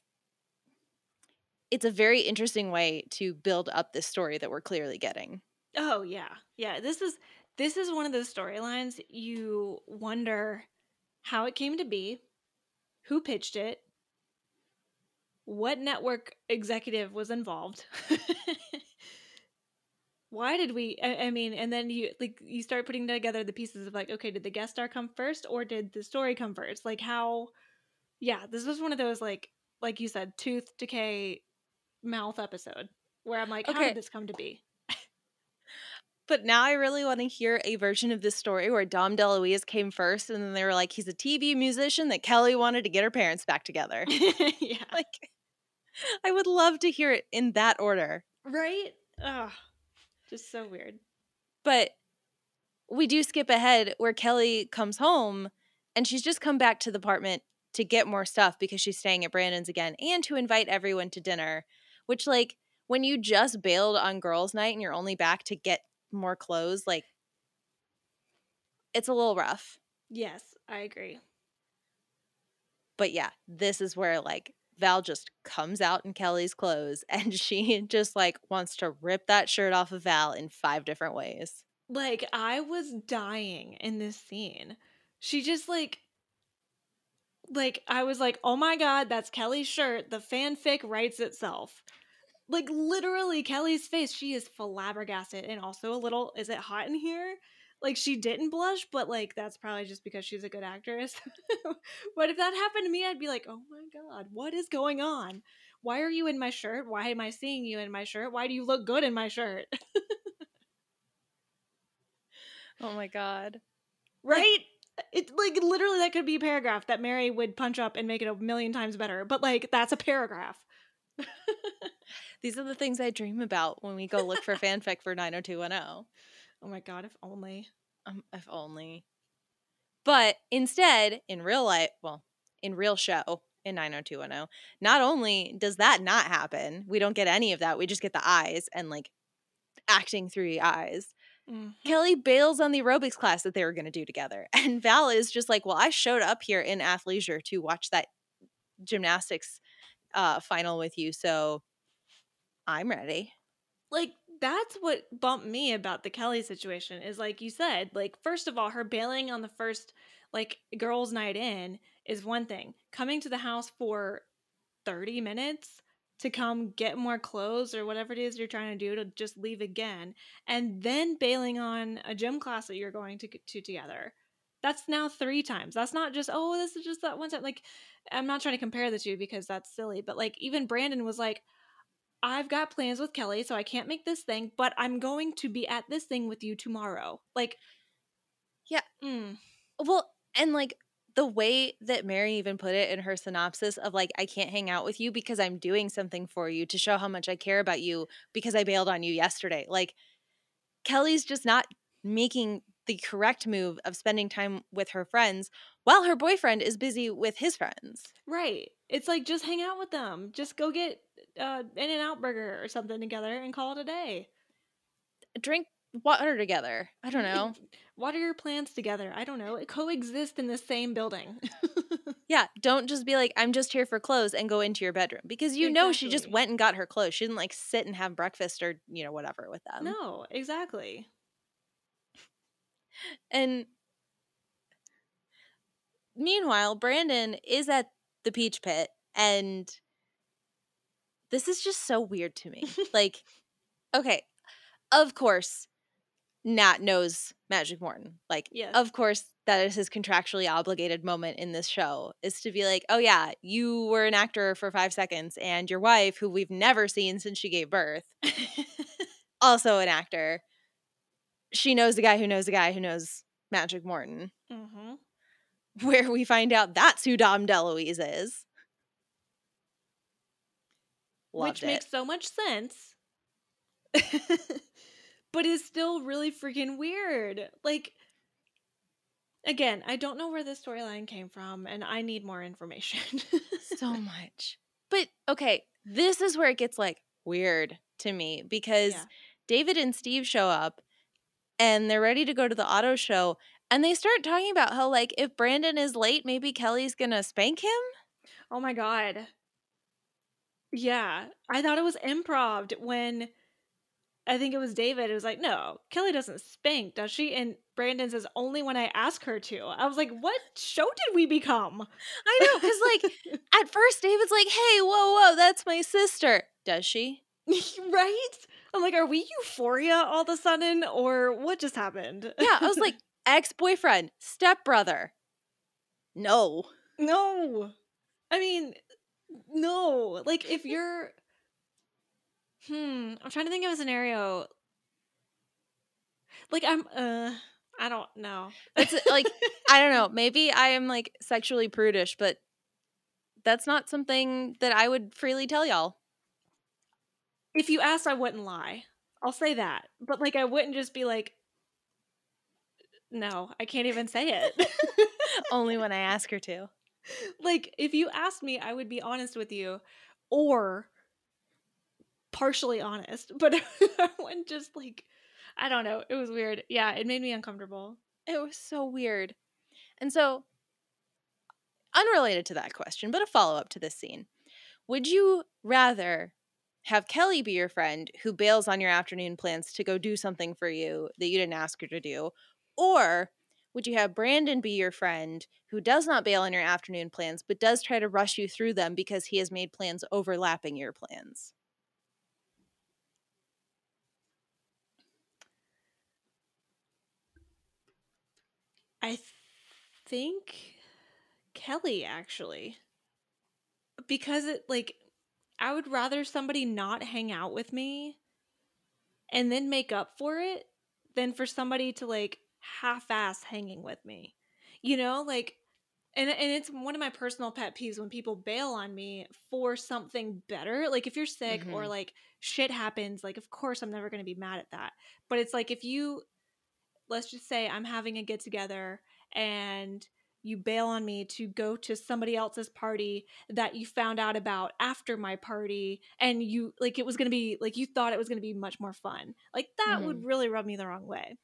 it's a very interesting way to build up this story that we're clearly getting. Oh yeah. Yeah, this is this is one of those storylines you wonder how it came to be, who pitched it, what network executive was involved. Why did we I, I mean, and then you like you start putting together the pieces of like, okay, did the guest star come first or did the story come first? Like how yeah, this was one of those like like you said, tooth decay mouth episode where I'm like, how did this come to be? But now I really want to hear a version of this story where Dom DeLuise came first and then they were like, he's a TV musician that Kelly wanted to get her parents back together. yeah. like I would love to hear it in that order. Right? Ugh. Just so weird. But we do skip ahead where Kelly comes home and she's just come back to the apartment to get more stuff because she's staying at Brandon's again and to invite everyone to dinner, which, like, when you just bailed on girls' night and you're only back to get more clothes, like, it's a little rough. Yes, I agree. But yeah, this is where, like, Val just comes out in Kelly's clothes and she just, like, wants to rip that shirt off of Val in five different ways. Like, I was dying in this scene. She just, like, like I was like, "Oh my god, that's Kelly's shirt. The fanfic writes itself." Like literally Kelly's face, she is flabbergasted and also a little is it hot in here? Like she didn't blush, but like that's probably just because she's a good actress. but if that happened to me, I'd be like, "Oh my god, what is going on? Why are you in my shirt? Why am I seeing you in my shirt? Why do you look good in my shirt?" oh my god. Right? It like literally that could be a paragraph that Mary would punch up and make it a million times better. But like that's a paragraph. These are the things I dream about when we go look for fanfic for 90210. Oh my god, if only. Um, if only. But instead, in real life, well, in real show in 90210, not only does that not happen, we don't get any of that. We just get the eyes and like acting through the eyes. Mm-hmm. Kelly bails on the aerobics class that they were going to do together. And Val is just like, well, I showed up here in athleisure to watch that gymnastics uh, final with you. So I'm ready. Like, that's what bumped me about the Kelly situation is like you said, like, first of all, her bailing on the first, like, girls' night in is one thing. Coming to the house for 30 minutes to come get more clothes or whatever it is you're trying to do to just leave again and then bailing on a gym class that you're going to to together. That's now three times. That's not just oh this is just that one time like i'm not trying to compare the two because that's silly but like even brandon was like i've got plans with kelly so i can't make this thing but i'm going to be at this thing with you tomorrow. Like yeah. Mm. well and like the way that Mary even put it in her synopsis of like, I can't hang out with you because I'm doing something for you to show how much I care about you because I bailed on you yesterday. Like, Kelly's just not making the correct move of spending time with her friends while her boyfriend is busy with his friends. Right. It's like just hang out with them. Just go get uh In-N-Out Burger or something together and call it a day. Drink water together. I don't know. water your plants together. I don't know. It Coexist in the same building. yeah, don't just be like, I'm just here for clothes and go into your bedroom because you exactly. know she just went and got her clothes. She didn't like sit and have breakfast or, you know, whatever with them. No, exactly. And meanwhile, Brandon is at the peach pit and this is just so weird to me. like, okay, of course, Nat knows Magic Morton. Like, yes. of course, that is his contractually obligated moment in this show is to be like, oh, yeah, you were an actor for five seconds, and your wife, who we've never seen since she gave birth, also an actor. She knows the guy who knows the guy who knows Magic Morton. Mm-hmm. Where we find out that's who Dom DeLuise is. Loved Which it. makes so much sense. but is still really freaking weird. Like, again, I don't know where this storyline came from, and I need more information. so much. But okay, this is where it gets like weird to me because yeah. David and Steve show up and they're ready to go to the auto show and they start talking about how like if Brandon is late, maybe Kelly's gonna spank him. Oh my god. Yeah, I thought it was improv when I think it was David. It was like, no, Kelly doesn't spank, does she? And Brandon says, only when I ask her to. I was like, what show did we become? I know, because like at first David's like, hey, whoa, whoa, that's my sister. Does she? right? I'm like, are we euphoria all of a sudden? Or what just happened? yeah, I was like, ex boyfriend, stepbrother. No. No. I mean, no. Like, if you're Hmm. I'm trying to think of a scenario. Like I'm uh I don't know. It's like I don't know. Maybe I am like sexually prudish, but that's not something that I would freely tell y'all. If you asked, I wouldn't lie. I'll say that. But like I wouldn't just be like no, I can't even say it. Only when I ask her to. like if you asked me, I would be honest with you or partially honest, but wouldn't just like I don't know. It was weird. Yeah, it made me uncomfortable. It was so weird. And so, unrelated to that question, but a follow up to this scene would you rather have Kelly be your friend who bails on your afternoon plans to go do something for you that you didn't ask her to do? Or would you have Brandon be your friend who does not bail on your afternoon plans but does try to rush you through them because he has made plans overlapping your plans? I th- think Kelly actually. Because it like I would rather somebody not hang out with me and then make up for it than for somebody to like half ass hanging with me. You know, like and and it's one of my personal pet peeves when people bail on me for something better. Like if you're sick or Mhm. like shit happens, like of course I'm never going to be mad at that. But it's like if you let's just say I'm having a get together and you bail on me to go to somebody else's party that you found out about after my party and you like it was going to be like you thought it was going to be much more fun. Like that would mm-hmm. really rub me the wrong way.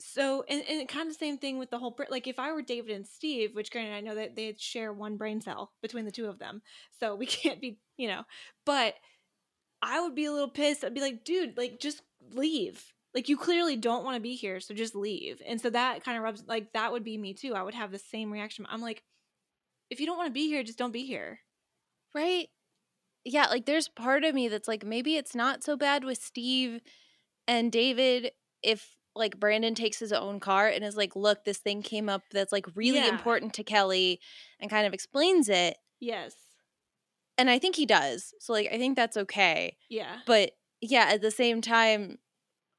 So and, and kind of the same thing with the whole like if I were David and Steve, which granted I know that they share one brain cell between the two of them. So we can't be, you know, but I would be a little pissed. I'd be like, dude, like just leave. Like you clearly don't want to be here, so just leave. And so that kind of rubs like that would be me too. I would have the same reaction. I'm like, if you don't want to be here, just don't be here. Right? Yeah, like there's part of me that's like maybe it's not so bad with Steve and David if like Brandon takes his own car and is like, "Look, this thing came up that's like really Yeah. important to Kelly," and kind of explains it. Yes. And I think he does. So like I think that's okay. Yeah. But yeah, at the same time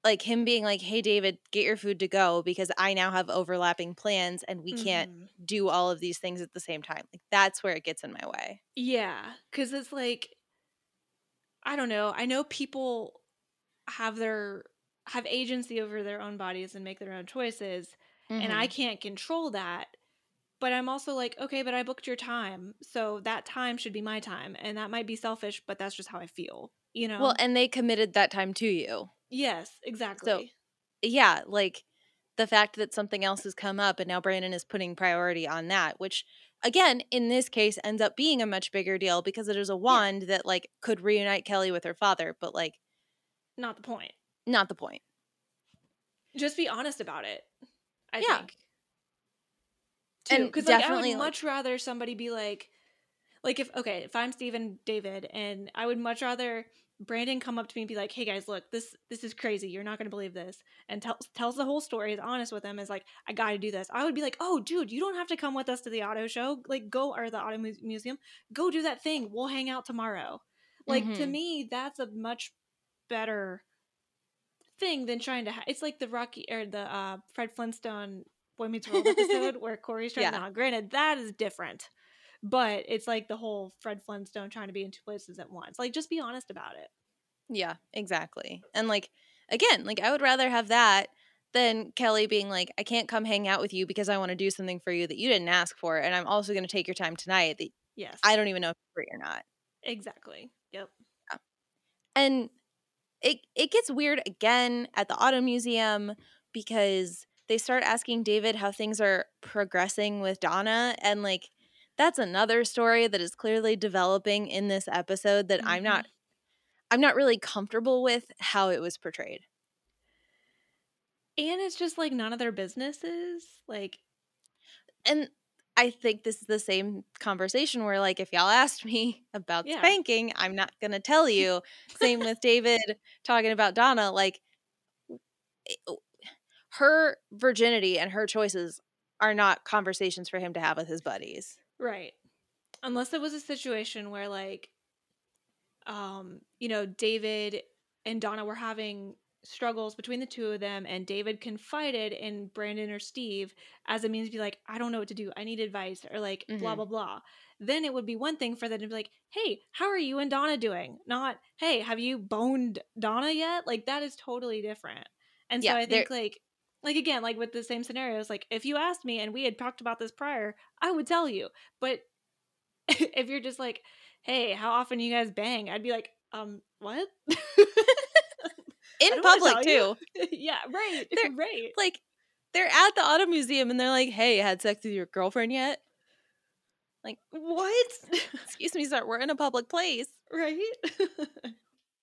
like him being like, "Hey David, get your food to go because I now have overlapping plans and we can't Mhm. do all of these things at the same time." Like that's where it gets in my way. Yeah, cuz it's like I don't know. I know people have their have agency over their own bodies and make their own choices, and I Mhm. can't control that. But I'm also like, okay, but I booked your time. So that time should be my time. And that might be selfish, but that's just how I feel. You know? Well, and they committed that time to you. Yes, exactly. So, yeah, like the fact that something else has come up and now Brandon is putting priority on that, which again, in this case ends up being a much bigger deal because it is a wand that like could reunite Kelly with her father, but like Not the point. not the point. Just be honest about it. I Yeah. think. Too. And Because like, I definitely, would like- much rather somebody be like, like if okay, if I'm Stephen David, and I would much rather Brandon come up to me and be like, "Hey guys, look, this this is crazy. You're not gonna believe this," and tells tells the whole story. Is honest with him. Is like, "I got to do this." I would be like, "Oh, dude, you don't have to come with us to the auto show. Like, go or the auto mu- museum. Go do that thing. We'll hang out tomorrow." Like to Mhm. me, that's a much better thing than trying to. Ha- it's like the Rocky or the uh, Fred Flintstone Boy Meets World episode where Cory's trying. Yeah. Now, granted, that is different, but it's like the whole Fred Flintstone trying to be in two places at once. Like, just be honest about it. Yeah, exactly. And like again, like I would rather have that than Kelly being like, I can't come hang out with you because I want to do something for you that you didn't ask for, and I'm also going to take your time tonight that Yes, I don't even know if it's free or not. exactly. Yep. Yeah. And it it gets weird again at the auto museum because they start asking David how things are progressing with Donna and like that's another story that is clearly developing in this episode that I'm Mhm. not I'm not really comfortable with how it was portrayed. And it's just like none of their businesses. Like, And I think this is the same conversation where like if y'all asked me about Yeah. spanking, I'm not going to tell you. Same with David talking about Donna like her virginity and her choices are not conversations for him to have with his buddies. Right. Unless it was a situation where, like, um, you know, David and Donna were having struggles between the two of them and David confided in Brandon or Steve as a means to be like, I don't know what to do. I need advice or like blah Mhm. blah blah. Then it would be one thing for them to be like, Hey, how are you and Donna doing? Not, hey, have you boned Donna yet? Like that is totally different. And so Yeah, I think like like again, like with the same scenarios, like if you asked me and we had talked about this prior, I would tell you. But if you're just like, hey, how often you guys bang? I'd be like, um, what? In public too. yeah, right. They're- right. Like they're at the auto museum and they're like, "Hey, had sex with your girlfriend yet?" Like, what? Excuse me, sir. We're in a public place. right?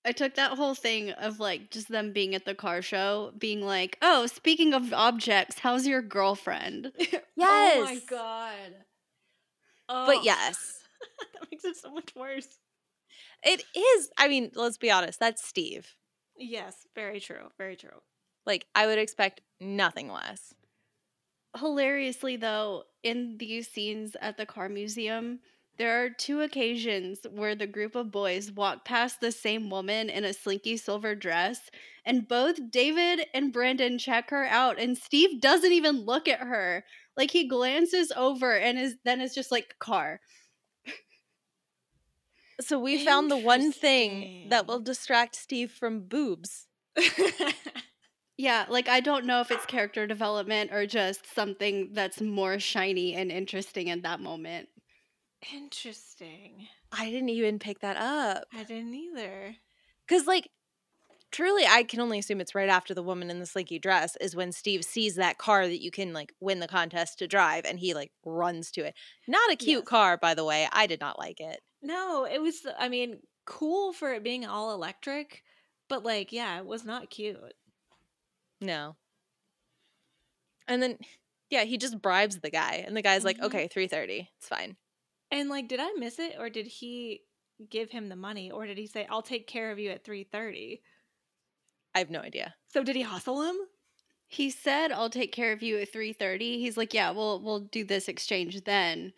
I took that whole thing of like just them being at the car show, being like, "Oh, speaking of objects, how's your girlfriend?" Yes. oh my god. Oh, But yes, that makes it so much worse. it is. I mean, let's be honest. That's Steve. Yes, very true. Very true. Like I would expect nothing less. Hilariously, though, in these scenes at the car museum, there are two occasions where the group of boys walk past the same woman in a slinky silver dress, and both David and Brandon check her out, and Steve doesn't even look at her. Like he glances over and is then is just like car. So we found the one thing that will distract Steve from boobs. Yeah, like I don't know if it's character development or just something that's more shiny and interesting in that moment. Interesting. I didn't even pick that up. I didn't either. Because, like, truly, I can only assume it's right after the woman in the slinky dress is when Steve sees that car that you can, like, win the contest to drive and he, like, runs to it. Not a cute Yes. car, by the way. I did not like it. No, it was. I mean, cool for it being all electric, but like, yeah, it was not cute. No. And then, yeah, he just bribes the guy. And the guy's like, Mhm. okay, 330. It's fine. And like, did I miss it, or did he give him the money, or did he say, "I'll take care of you at 3.30? I have no idea. So did he hustle him? He said, "I'll take care of you at 3:30." He's like, "Yeah, we'll we'll do this exchange then."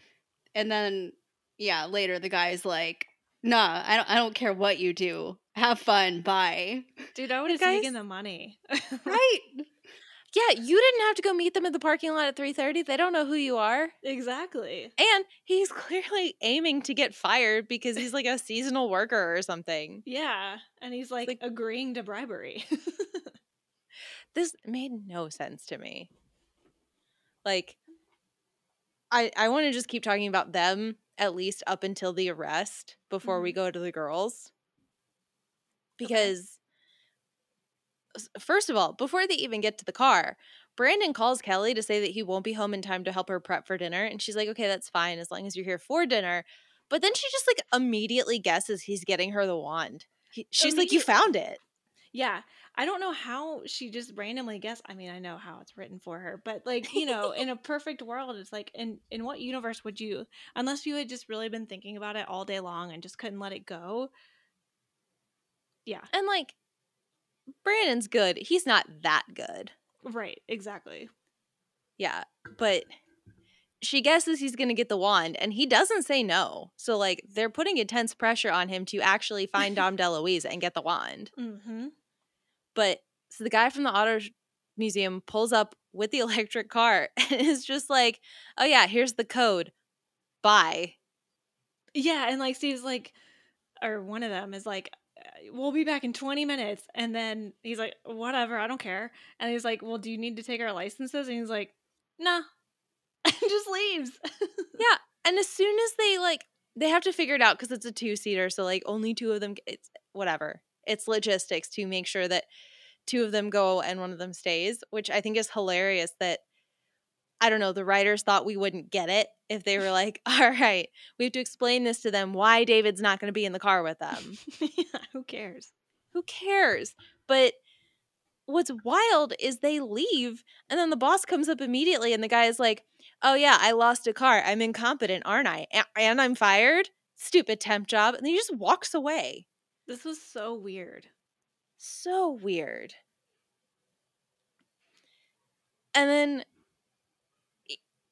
And then yeah, later the guy's like, "Nah, I don't I don't care what you do. Have fun. Bye." Dude, I would have taken the money. Right? Yeah, you didn't have to go meet them in the parking lot at 3:30. They don't know who you are. exactly. And he's clearly aiming to get fired because he's like a seasonal worker or something. Yeah, and he's like, like- agreeing to bribery. This made no sense to me. Like I I want to just keep talking about them at least up until the arrest before we mm-hmm. go to the girls. Because s- first of all, before they even get to the car, Brandon calls Kelly to say that he won't be home in time to help her prep for dinner and she's like, "Okay, that's fine as long as you're here for dinner." But then she just like immediately guesses he's getting her the wand. He, she's like, "You found it." yeah, I don't know how she just randomly guessed. I mean, I know how it's written for her, but like, you know, in a perfect world, it's like, in in what universe would you, unless you had just really been thinking about it all day long and just couldn't let it go? Yeah, And like Brandon's good. He's not that good. right, exactly. Yeah, but she guesses he's going to get the wand and he doesn't say no. So like they're putting intense pressure on him to actually find Dom DeLuise and get the wand. Mm-hmm. But so the guy from the auto museum pulls up with the electric car and is just like, "Oh yeah, here's the code. Bye." Yeah, and like Steve's like, or one of them is like, "Uh, Uh, "We'll be back in twenty minutes," and then he's like, "Whatever, I don't care." And he's like, "Well, do you need to take our licenses?" And he's like, "Nah," and just leaves. Yeah, and as soon as they like they have to figure it out cuz it's a two-seater, so like only two of them it's whatever. It's logistics to make sure that two of them go and one of them stays, which I think is hilarious that I don't know, the writers thought we wouldn't get it if they were like, "All right, we have to explain this to them why David's not going to be in the car with them." yeah, who cares? Who cares? But what's wild is they leave and then the boss comes up immediately and the guy is like, "Oh yeah, I lost a car. I'm incompetent, aren't I? A- And I'm fired? Stupid temp job." And then he just walks away. This was so weird. So weird. And then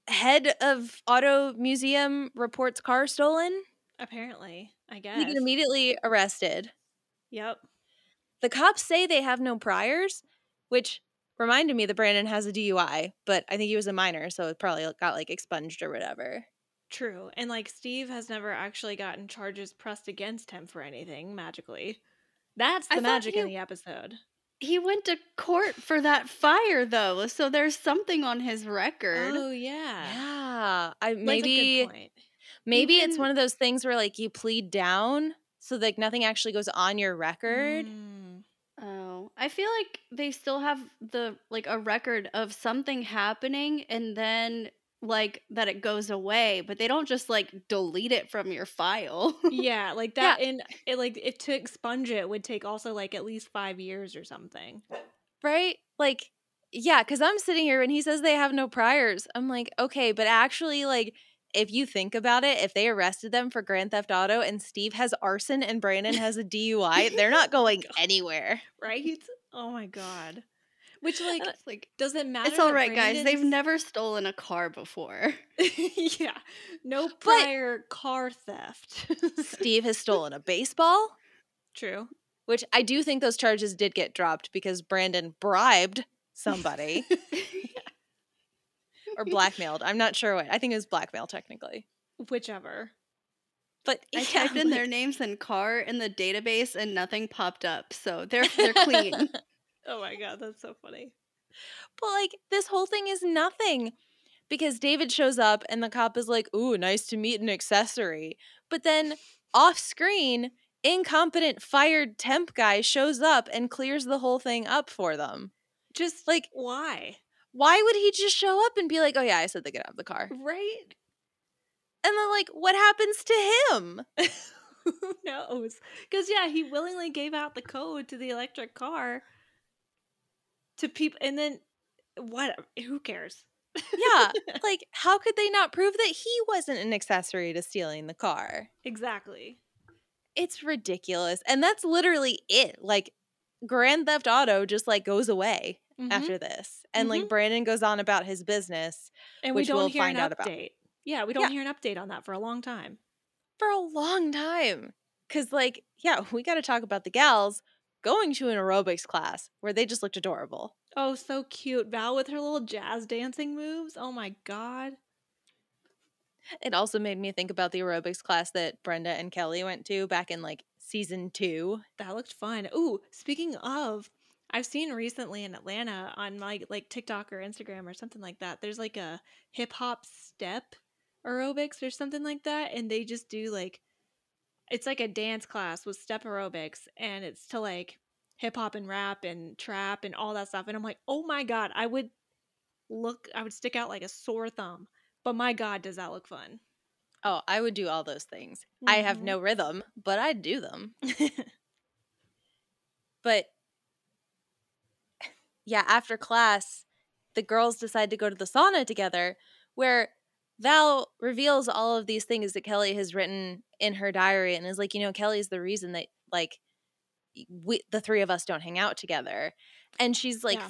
head of auto museum reports car stolen. Apparently, I guess. He get immediately arrested. Yep. the cops say they have no priors, which reminded me that Brandon has a DUI, but I think he was a minor, so it probably got like expunged or whatever. True. And like Steve has never actually gotten charges pressed against him for anything magically. That's the thought magic in the episode. He went to court for that fire though, so there's something on his record. Oh yeah. Yeah, I That's a good maybe point. maybe it's one of those things where like you plead down so like nothing actually goes on your record. Mm. Oh, I feel like they still have the like a record of something happening and then like that it goes away, but they don't just like delete it from your file. Yeah, like that and it like it to expunge it would take also like at least five years or something. right? Like, yeah, because I'm sitting here and he says they have no priors. I'm like, okay, but actually, like, if you think about it, if they arrested them for Grand Theft Auto and Steve has arson and Brandon has a DUI, they're not going anywhere. Right? Oh my god. Which like like doesn't matter? it's all right, guys. They've never stolen a car before. yeah. No prior car theft. Steve has stolen a baseball, True. which I do think those charges did get dropped because Brandon bribed somebody or blackmailed. I'm not sure what. I think it was blackmail technically. Whichever. But I yeah, typed in their names and car in the database and nothing popped up. So they're they're clean. Oh my god, that's so funny. But like this whole thing is nothing because David shows up and the cop is like, "Ooh, nice to meet an accessory." But then off screen, incompetent fired temp guy shows up and clears the whole thing up for them. Just Like, why? why would he just show up and be like, "Oh yeah, I said they could have the car." Right? And then like what happens to him? Who knows? Because yeah, he willingly gave out the code to the electric car to people, and then what? Who cares? Yeah, like how could they not prove that he wasn't an accessory to stealing the car? Exactly. It's ridiculous. And that's literally it. Like Grand Theft Auto just like goes away Mhm. after this. And like Brandon goes on about his business and which we don't we'll hear find an out about. update. Yeah, we don't Yeah. hear an update on that for a long time. for a long time. Cause like, yeah, we gotta talk about the gals going to an aerobics class where they just looked adorable. Oh, so cute. Val with her little jazz dancing moves. Oh my god. It also made me think about the aerobics class that Brenda and Kelly went to back in like season two. That looked fun. Ooh, speaking of, I've seen recently in Atlanta on my like TikTok or Instagram or something like that. There's like a hip hop step aerobics or something like that, and they just do like it's like a dance class with step aerobics, and it's to like hip hop and rap and trap and all that stuff. And I'm like, oh my god, I would look, I would stick out like a sore thumb. But my god, does that look fun? Oh, I would do all those things. I have Mhm. no rhythm, but I'd do them. But yeah, after class, the girls decide to go to the sauna together, where Val reveals all of these things that Kelly has written in her diary and is like, you know, Kelly's the reason that like we the three of us don't hang out together. And she's like Yeah.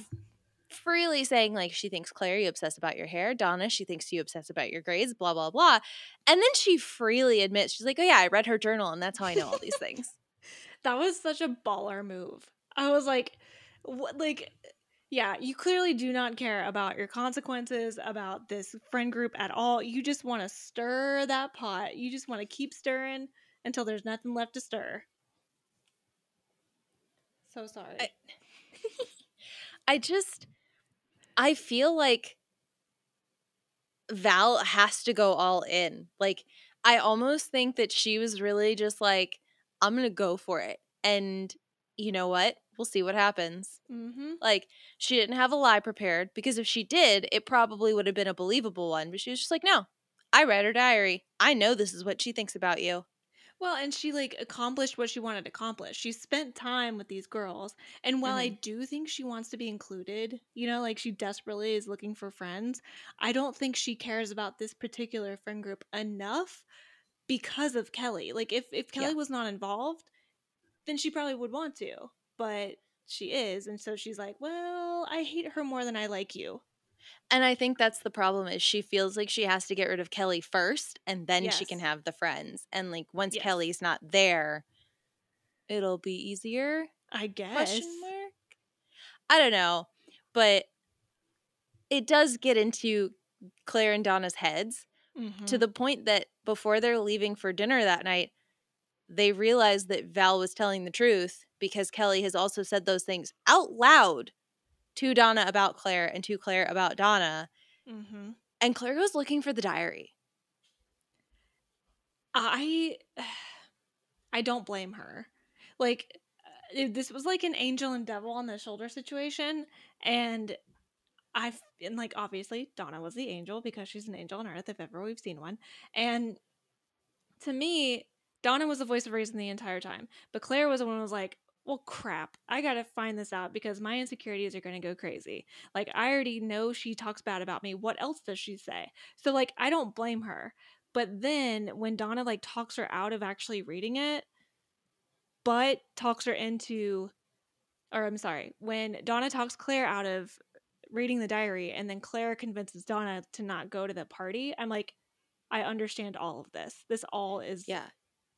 freely saying like she thinks Claire you obsess about your hair, Donna she thinks you obsess about your grades, blah blah blah. And then she freely admits she's like, "Oh yeah, I read her journal and that's how I know all these things." That was such a baller move. I was like, what, like, yeah, you clearly do not care about your consequences, about this friend group at all. You just want to stir that pot. You just want to keep stirring until there's nothing left to stir. So sorry. I- I just I feel like Val has to go all in. Like I almost think that she was really just like I'm going to go for it. And you know what? We'll see what happens. mm-hmm. Like she didn't have a lie prepared because if she did, it probably would have been a believable one, but she was just like, "No. I read her diary. I know this is what she thinks about you." Well, and she like accomplished what she wanted to accomplish. She spent time with these girls. And while I do think she wants to be included, you know, like she desperately is looking for friends, I don't think she cares about this particular friend group enough because of Kelly. Like if if Kelly Yeah. was not involved, then she probably would want to. But she is, and so she's like, "Well, I hate her more than I like you." And I think that's the problem is she feels like she has to get rid of Kelly first and then she can have the friends. And like once Yes. Kelly's not there, it'll be easier. I guess. Question mark. I don't know, but it does get into Claire and Donna's heads Mhm. to the point that before they're leaving for dinner that night, they realize that Val was telling the truth because Kelly has also said those things out loud to Donna about Claire and to Claire about Donna. Mhm. And Claire goes looking for the diary. I I don't blame her. Like uh, this was like an angel and devil on the shoulder situation and I've and like obviously Donna was the angel because she's an angel on earth if ever we've seen one. And to me, Donna was the voice of reason the entire time. But Claire was the one who was like, well, crap, I gotta find this out because my insecurities are gonna go crazy. Like, I already know she talks bad about me. What else does she say? So, like, I don't blame her. But then when Donna, like, talks her out of actually reading it, but talks her into, or I'm sorry, when Donna talks Claire out of reading the diary and then Claire convinces Donna to not go to the party, I'm like, I understand all of this. This all is Yeah.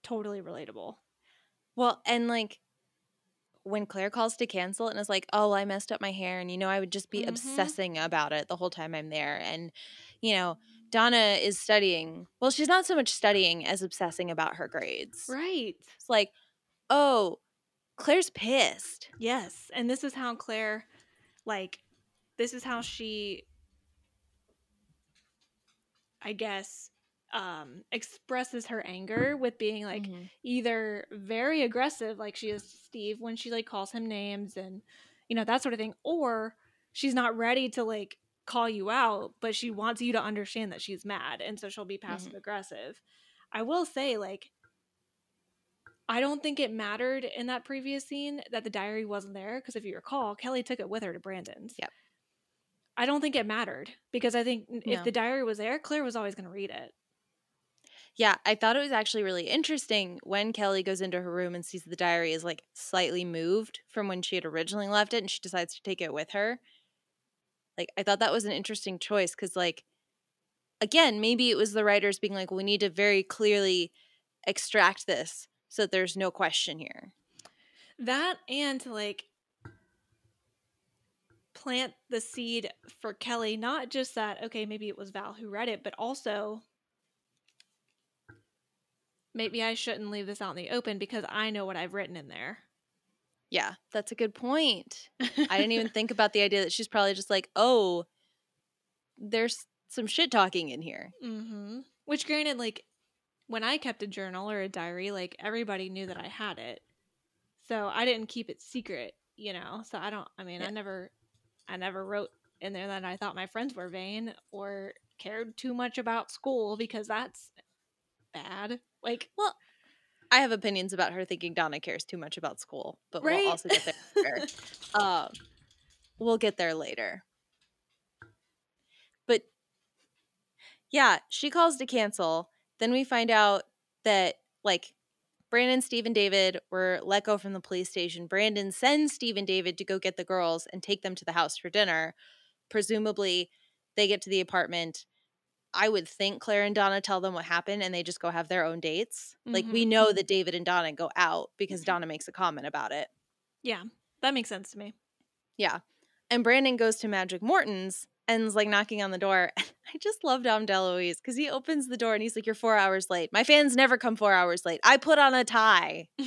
totally relatable. Well, and like when Claire calls to cancel and is like, "Oh, I messed up my hair," and you know, I would just be Mhm. obsessing about it the whole time I'm there, and you know, Donna is studying. Well, she's not so much studying as obsessing about her grades. Right. It's like, oh, Claire's pissed. Yes. And this is how Claire, like, this is how she, I guess, um, expresses her anger with being like Mhm. either very aggressive, like she is to Steve when she like calls him names and, you know, that sort of thing, or she's not ready to like call you out, but she wants you to understand that she's mad. And so she'll be passive aggressive. I will say, like, I don't think it mattered in that previous scene that the diary wasn't there because if you recall, Kelly took it with her to Brandon's. Yep. I don't think it mattered because I think n- if the diary was there, Claire was always going to read it. Yeah, I thought it was actually really interesting when Kelly goes into her room and sees the diary is like slightly moved from when she had originally left it and she decides to take it with her. Like, I thought that was an interesting choice because, like, again, maybe it was the writers being like, we need to very clearly extract this so that there's no question here. That and to like plant the seed for Kelly, not just that, okay, maybe it was Val who read it, but also maybe I shouldn't leave this out in the open because I know what I've written in there. Yeah, that's a good point. I didn't even think about the idea that she's probably just like, oh, there's some shit talking in here. Mm-hmm. Which, granted, like when I kept a journal or a diary, like everybody knew that I had it, so I didn't keep it secret, you know. So I don't. I mean, I never, I never wrote in there that I thought my friends were vain or cared too much about school because that's bad. Like, Well, I have opinions about her thinking Donna cares too much about school, but right? we'll also get there later. um, we'll get there later. But yeah, she calls to cancel. Then we find out that like Brandon, Steve, and David were let go from the police station. Brandon sends Steve and David to go get the girls and take them to the house for dinner. Presumably, they get to the apartment. I would think Claire and Donna tell them what happened and they just go have their own dates. Like, we Mhm. know that David and Donna go out because Donna makes a comment about it. yeah, that makes sense to me. Yeah. And Brandon goes to Magic Morton's and's like knocking on the door. I just love Dom DeLuise because he opens the door and he's like, You're four hours late. My fans never come four hours late. I put on a tie.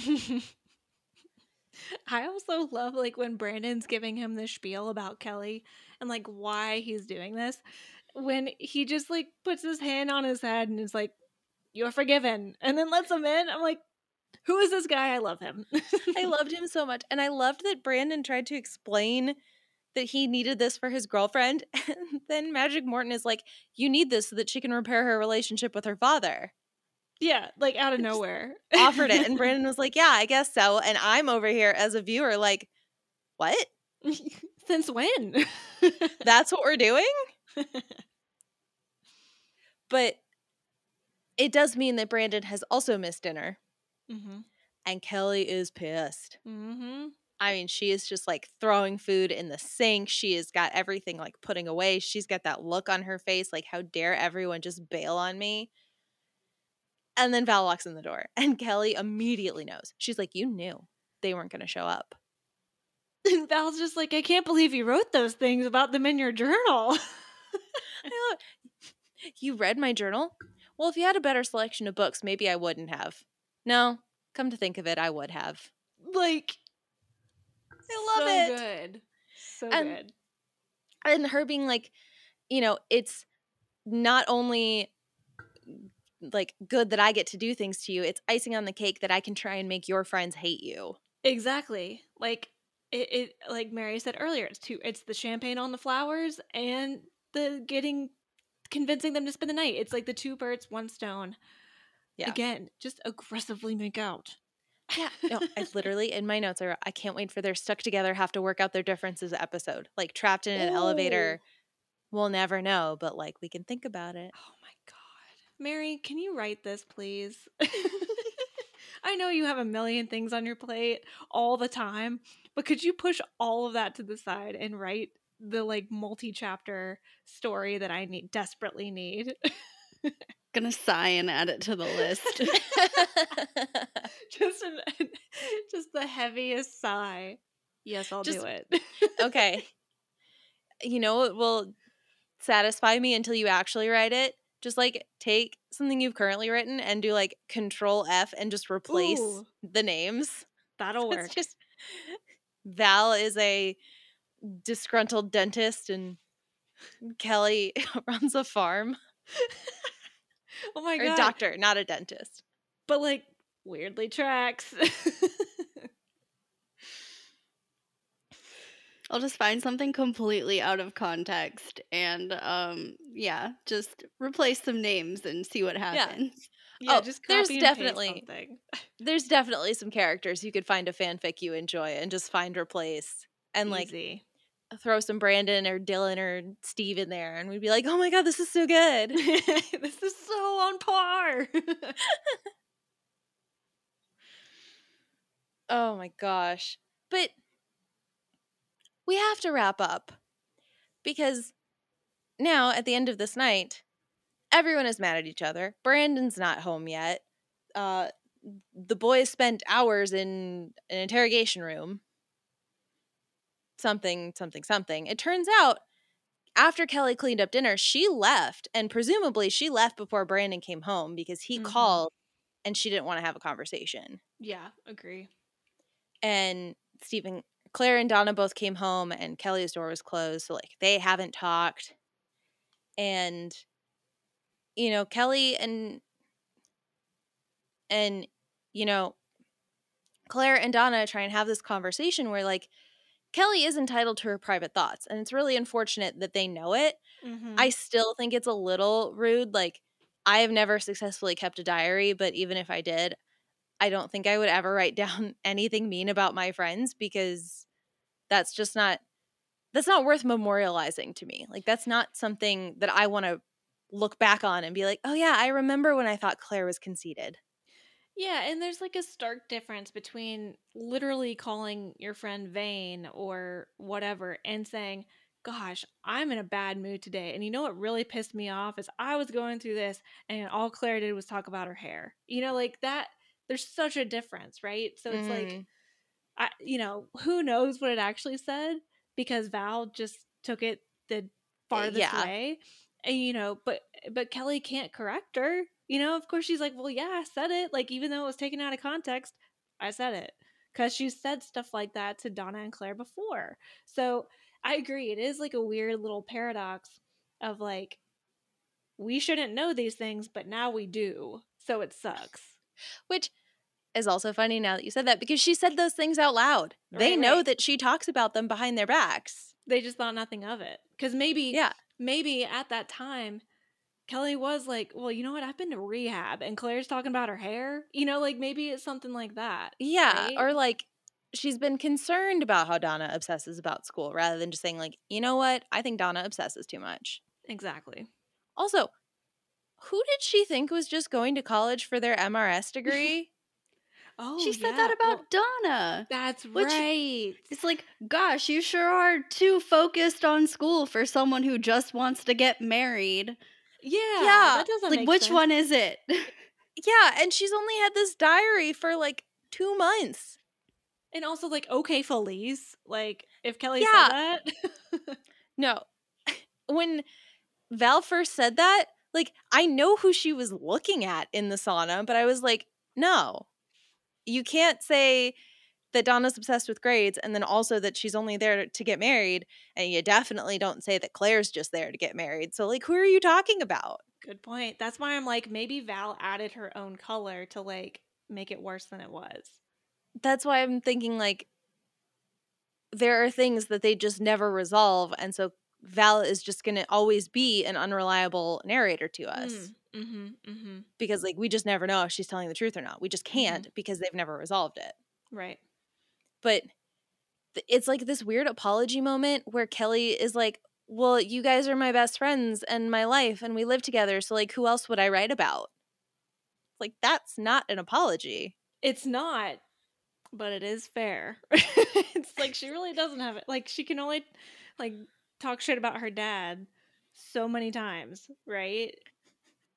I also love like when Brandon's giving him the spiel about Kelly and like why he's doing this. When he just like puts his hand on his head and is like, You're forgiven, and then lets him in. I'm like, Who is this guy? I love him. I loved him so much. And I loved that Brandon tried to explain that he needed this for his girlfriend. And then Magic Morton is like, You need this so that she can repair her relationship with her father. yeah, like out of nowhere. Offered it. And Brandon was like, Yeah, I guess so. And I'm over here as a viewer, like, What? Since when? That's what we're doing? But it does mean that Brandon has also missed dinner. mm-hmm. And Kelly is pissed. Mm-hmm. I mean, she is just like throwing food in the sink. She has got everything like putting away. She's got that look on her face like, how dare everyone just bail on me? And then Val walks in the door, and Kelly immediately knows. She's like, You knew they weren't going to show up. And Val's just like, I can't believe you wrote those things about them in your journal. I love- you read my journal? Well, if you had a better selection of books, maybe I wouldn't have. No, come to think of it, I would have. like, I love it. so it. good. So And- good. and her being like you know it's not only like good that i get to do things to you it's icing on the cake that i can try and make your friends hate you Exactly. Like it, it like Mary said earlier, it's two it's the champagne on the flowers and the getting convincing them to spend the night. It's like the two birds, one stone. Yeah. Again, just aggressively make out. yeah no i literally in my notes are i can't wait for their stuck together have to work out their differences episode like trapped in an elevator we'll never know but like we can think about it Oh my god. Mary, can you write this, please? I know you have a million things on your plate all the time, but could you push all of that to the side and write the like multi-chapter story that I need desperately need? Gonna sigh and add it to the list. just an, just the heaviest sigh. Yes, I'll Just- do it. okay you know what will satisfy me until you actually write it just like take something you've currently written and do like control f and just replace Ooh. the names That'll work. It's just Val is a disgruntled dentist and Kelly runs a farm. oh my or god. doctor, not a dentist. But like weirdly tracks. I'll just find something completely out of context and um yeah, just replace some names and see what happens. yeah, Oh, just there's copy and paste definitely- something. There's definitely some characters you could find a fanfic you enjoy and just find replace and like Easy. Throw some Brandon or Dylan or Steve in there and we'd be like, "Oh my god, this is so good." this is so on par. Oh my gosh. But we have to wrap up because now at the end of this night, everyone is mad at each other. Brandon's not home yet. Uh, the boys spent hours in an interrogation room. Something, something, something. It turns out after Kelly cleaned up dinner, she left, and presumably she left before Brandon came home because he Mhm. called and she didn't want to have a conversation yeah, agree. and Stephen, Clare, and Donna both came home, and Kelly's door was closed, so like they haven't talked. And you know, Kelly and and you know, Clare and Donna try and have this conversation where like Kelly is entitled to her private thoughts, and it's really unfortunate that they know it. Mhm. I still think it's a little rude. Like, I have never successfully kept a diary, but even if I did, I don't think I would ever write down anything mean about my friends because that's just not that's not worth memorializing to me. Like that's not something that I want to look back on and be like, "Oh yeah, I remember when I thought Clare was conceited." Yeah, and there's like a stark difference between literally calling your friend vain or whatever and saying, Gosh, I'm in a bad mood today. And you know what really pissed me off is I was going through this and all Clare did was talk about her hair. You know, like that, there's such a difference, right? So it's like, Mhm. I, you know, who knows what it actually said because Val just took it the farthest yeah. way. And you know, but but Kelly can't correct her. You know, of course she's like, "Well, yeah, I said it." Like even though it was taken out of context, I said it cuz she said stuff like that to Donna and Clare before. So, I agree. It is like a weird little paradox of like we shouldn't know these things, but now we do. So it sucks. Which is also funny now that you said that because she said those things out loud. they know right. that she talks about them behind their backs. They just thought nothing of it. Cuz maybe Yeah. maybe at that time Kelly was like, "Well, you know what? I've been to rehab and Clare's talking about her hair." You know, like maybe it's something like that. Yeah. Right? Or like she's been concerned about how Donna obsesses about school rather than just saying, like, you know what? I think Donna obsesses too much. Exactly. Also, who did she think was just going to college for their MRS degree? Oh, she said yeah. that about Well, Donna. that's Which- right. It's like, gosh, you sure are too focused on school for someone who just wants to get married. Yeah, Yeah, that doesn't like, make which sense. one is it? yeah. And she's only had this diary for like two months. And also, like, okay, Felice. Like, if Kelly Yeah. said that. No. when Val first said that, like, I know who she was looking at in the sauna, but I was like, no. You can't say that Donna's obsessed with grades and then also that she's only there to get married. And you definitely don't say that Clare's just there to get married. So, like, who are you talking about? Good point. That's why I'm like, maybe Val added her own color to like make it worse than it was. That's why I'm thinking, like, there are things that they just never resolve. And so Val is just going to always be an unreliable narrator to us. Mm-hmm. Mm-hmm. because like we just never know if she's telling the truth or not. We just can't because they've never resolved it. Right. But it's like this weird apology moment where Kelly is like, "Well, you guys are my best friends and my life and we live together, so like who else would I write about?" Like that's not an apology. It's not, but it is fair. it's like she really doesn't have it. Like she can only like talk shit about her dad so many times, right?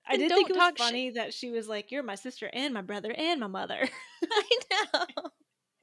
I did think it was funny that she was like, "You're my sister and my brother and my mother." I know.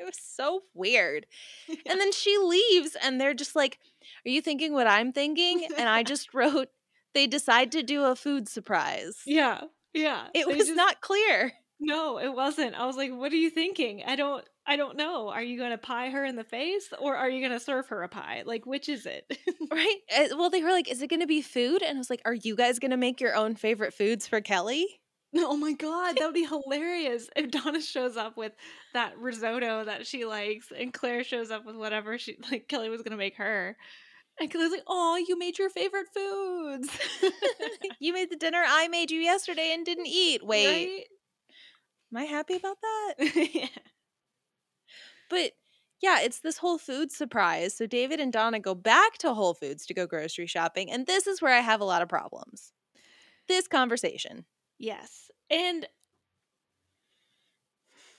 It was so weird. And then she leaves and they're just like, "Are you thinking what I'm thinking?" And I just wrote they decide to do a food surprise. yeah, yeah. It They was just- not clear. No, it wasn't. I was like, "What are you thinking?" I don't. I don't know. Are you going to pie her in the face or are you going to serve her a pie? Like, which is it? Right? Uh, Well, they were like, "Is it going to be food?" And I was like, "Are you guys going to make your own favorite foods for Kelly?" Oh my god, that would be hilarious if Donna shows up with that risotto that she likes, and Clare shows up with whatever she like Kelly was going to make her. And Kelly's like, "Oh, you made your favorite foods." you made the dinner I made you yesterday and didn't eat. Wait, Right? am I happy about that? yeah. But yeah, it's this whole food surprise. So David and Donna go back to Whole Foods to go grocery shopping, and this is where I have a lot of problems. This conversation. Yes. And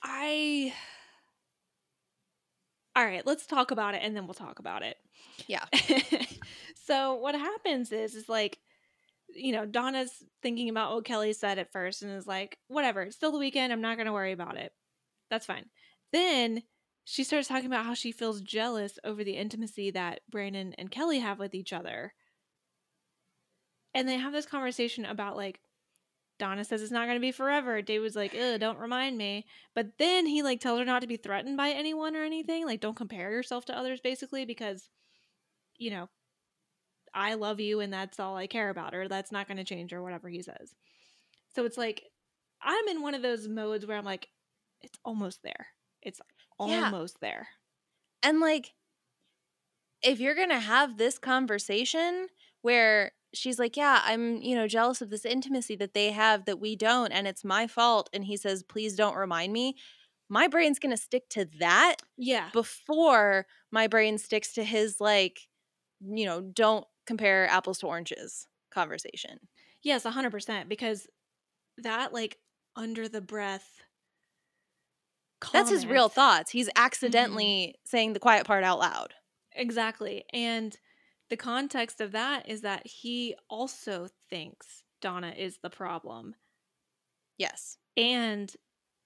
I All right, let's talk about it and then we'll talk about it. Yeah. so what happens is is like you know, Donna's thinking about what Kelly said at first and is like, whatever, it's still the weekend, I'm not going to worry about it. That's fine. Then she starts talking about how she feels jealous over the intimacy that Brandon and Kelly have with each other. And they have this conversation about like Donna says it's not going to be forever. David's like, Ugh, don't remind me. But then he like tells her not to be threatened by anyone or anything. Like, don't compare yourself to others, basically, because, you know, I love you and that's all I care about, or that's not going to change, or whatever he says. So it's like, I'm in one of those modes where I'm like, it's almost there. It's Yeah. almost there. And like, if you're going to have this conversation where she's like, Yeah, I'm, you know, jealous of this intimacy that they have that we don't, and it's my fault. And he says, Please don't remind me. My brain's going to stick to that Yeah. before my brain sticks to his, like, you know, don't compare apples to oranges conversation. Yes, 100%. Because that, like, under the breath. That's his real thoughts. He's accidentally mm-hmm. saying the quiet part out loud. Exactly. And the context of that is that he also thinks Donna is the problem Yes. and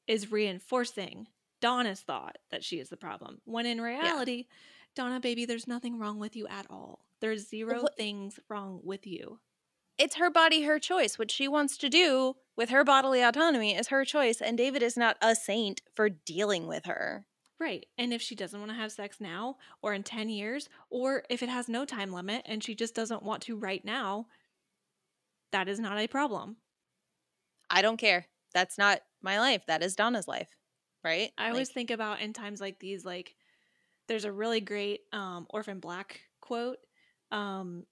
is reinforcing Donna's thought that she is the problem. When in reality, Donna, baby, there's nothing wrong with you at all. There's zero What- things wrong with you. it's her body, her choice. What she wants to do with her bodily autonomy is her choice, and David is not a saint for dealing with her. Right. And if she doesn't want to have sex now or in 10 years, or if it has no time limit and she just doesn't want to right now, that is not a problem. I don't care. That's not my life. That is Donna's life, right? I always think about in times like these, like there's a really great um, Orphan Black quote um,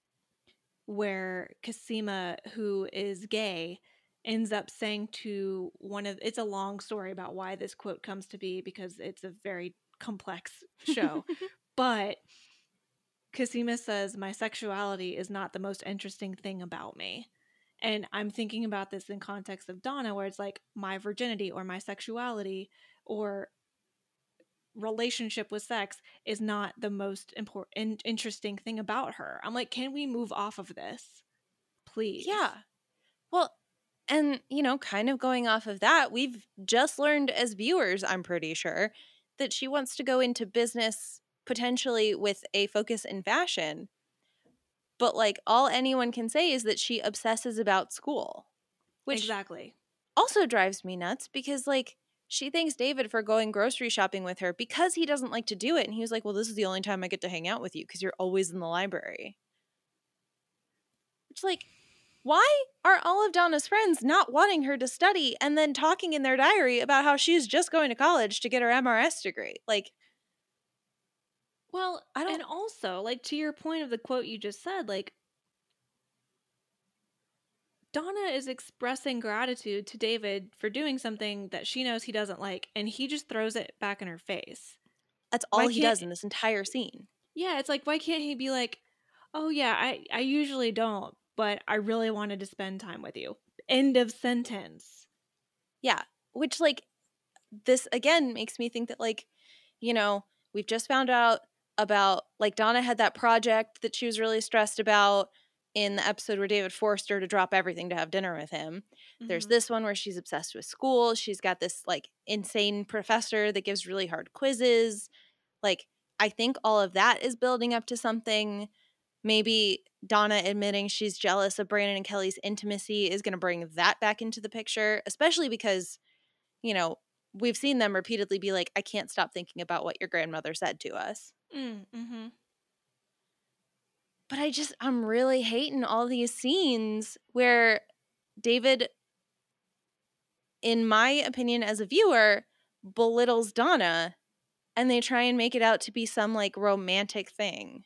where Cosima, who is gay, ends up saying to one of it's a long story about why this quote comes to be because it's a very complex show. but Cosima says, My sexuality is not the most interesting thing about me. And I'm thinking about this in context of Donna, where it's like my virginity or my sexuality or relationship with sex is not the most important interesting thing about her. I'm like, can we move off of this? Please. yeah. Well, and, you know, kind of going off of that, we've just learned as viewers, I'm pretty sure, that she wants to go into business potentially with a focus in fashion. But like all anyone can say is that she obsesses about school, which exactly. also drives me nuts because like she thanks David for going grocery shopping with her because he doesn't like to do it and he was like, "Well, this is the only time I get to hang out with you because you're always in the library." Which like why are all of Donna's friends not wanting her to study and then talking in their diary about how she's just going to college to get her MRS degree? Like Well, I don't- and also, like to your point of the quote you just said, like Donna is expressing gratitude to David for doing something that she knows he doesn't like, and he just throws it back in her face. that's Why all he does in this entire scene. Yeah, it's like why can't he be like, "Oh yeah, I I usually don't, but I really wanted to spend time with you." End of sentence. Yeah, which like this again makes me think that like you know, we've just found out about like Donna had that project that she was really stressed about in the episode where David forced her to drop everything to have dinner with him. There's Mhm. this one where she's obsessed with school. She's got this like insane professor that gives really hard quizzes. Like I think all of that is building up to something. Maybe Donna admitting she's jealous of Brandon and Kelly's intimacy is going to bring that back into the picture, especially because, you know, we've seen them repeatedly be like, I can't stop thinking about what your grandmother said to us. Mm, mhm. But I just, I'm really hating all these scenes where David, in my opinion as a viewer, belittles Donna and they try and make it out to be some like romantic thing.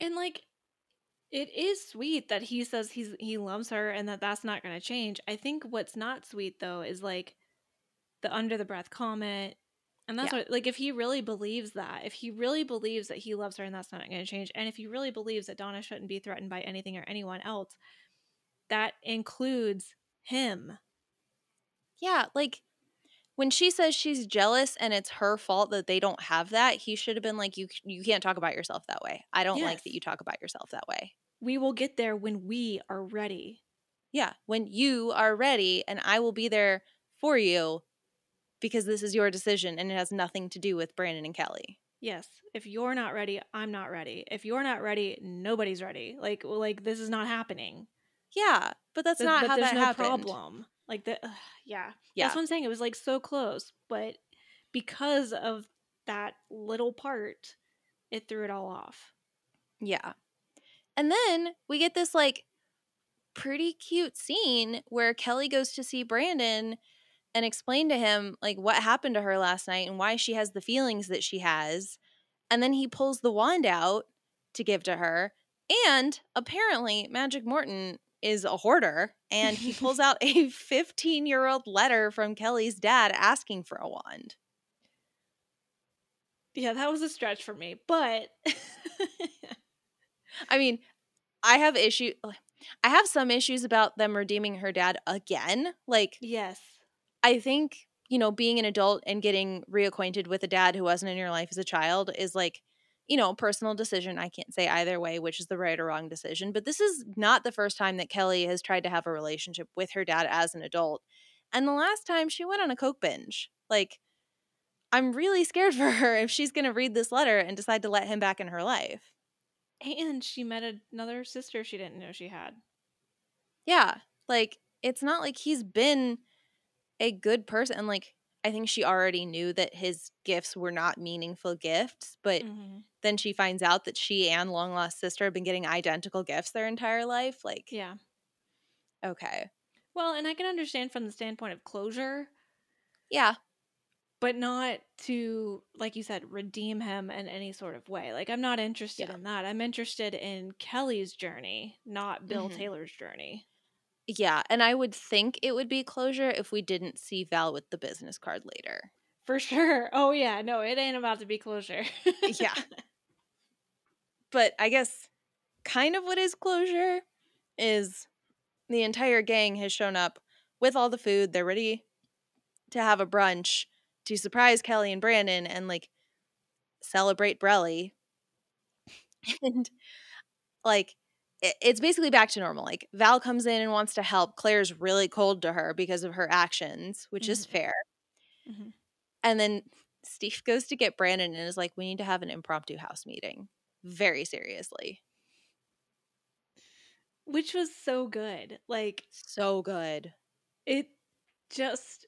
And like it is sweet that he says he's he loves her and that that's not going to change. I think what's not sweet though is like the under the breath comment. And that's Yeah. what like if he really believes that, if he really believes that he loves her and that's not going to change, and if he really believes that Donna shouldn't be threatened by anything or anyone else, that includes him. Yeah, like when she says she's jealous and it's her fault that they don't have that, he should have been like, "You you can't talk about yourself that way. I don't like that you talk about yourself that way." We will get there when we are ready. Yeah, when you are ready, and I will be there for you because this is your decision and it has nothing to do with Brandon and Kelly. Yes, if you're not ready, I'm not ready. If you're not ready, nobody's ready. Like like this is not happening. Yeah, but that's Th- not but how that no happened. problem. Like the ugh, yeah. Yeah, That's what I'm saying. It was like so close, but because of that little part, it threw it all off. yeah. And then we get this like pretty cute scene where Kelly goes to see Brandon and explain to him like what happened to her last night and why she has the feelings that she has. And then he pulls the wand out to give to her. And apparently, Magic Morton is a hoarder and he pulls out a 15 year old letter from Kelly's dad asking for a wand. Yeah, that was a stretch for me, but I mean, I have issue. I have some issues about them redeeming her dad again. Like, yes. I think, you know, being an adult and getting reacquainted with a dad who wasn't in your life as a child is like, you know, personal decision. I can't say either way which is the right or wrong decision. But this is not the first time that Kelly has tried to have a relationship with her dad as an adult. And the last time she went on a Coke binge. Like, I'm really scared for her if she's going to read this letter and decide to let him back in her life. And she met another sister she didn't know she had. Yeah. Like, it's not like he's been a good person. And, like, I think she already knew that his gifts were not meaningful gifts, but Mhm. Then she finds out that she and long lost sister have been getting identical gifts their entire life. Like, Yeah. okay. Well, and I can understand from the standpoint of closure, Yeah. but not to, like you said, redeem him in any sort of way. Like, I'm not interested Yeah. in that. I'm interested in Kelly's journey, not Bill Mhm. Taylor's journey. Yeah. And I would think it would be closure if we didn't see Val with the business card later. For sure. Oh, yeah. No, it ain't about to be closure. Yeah. But I guess kind of what is closure is the entire gang has shown up with all the food. They're ready to have a brunch to surprise Kelly and Brandon and like celebrate Brelly. and like it's basically back to normal. Like Val comes in and wants to help. Clare's really cold to her because of her actions, which is Mhm. fair. Mhm. And then Steve goes to get Brandon and is like, we need to have an impromptu house meeting. Very seriously. Which was so good. Like, So good. it just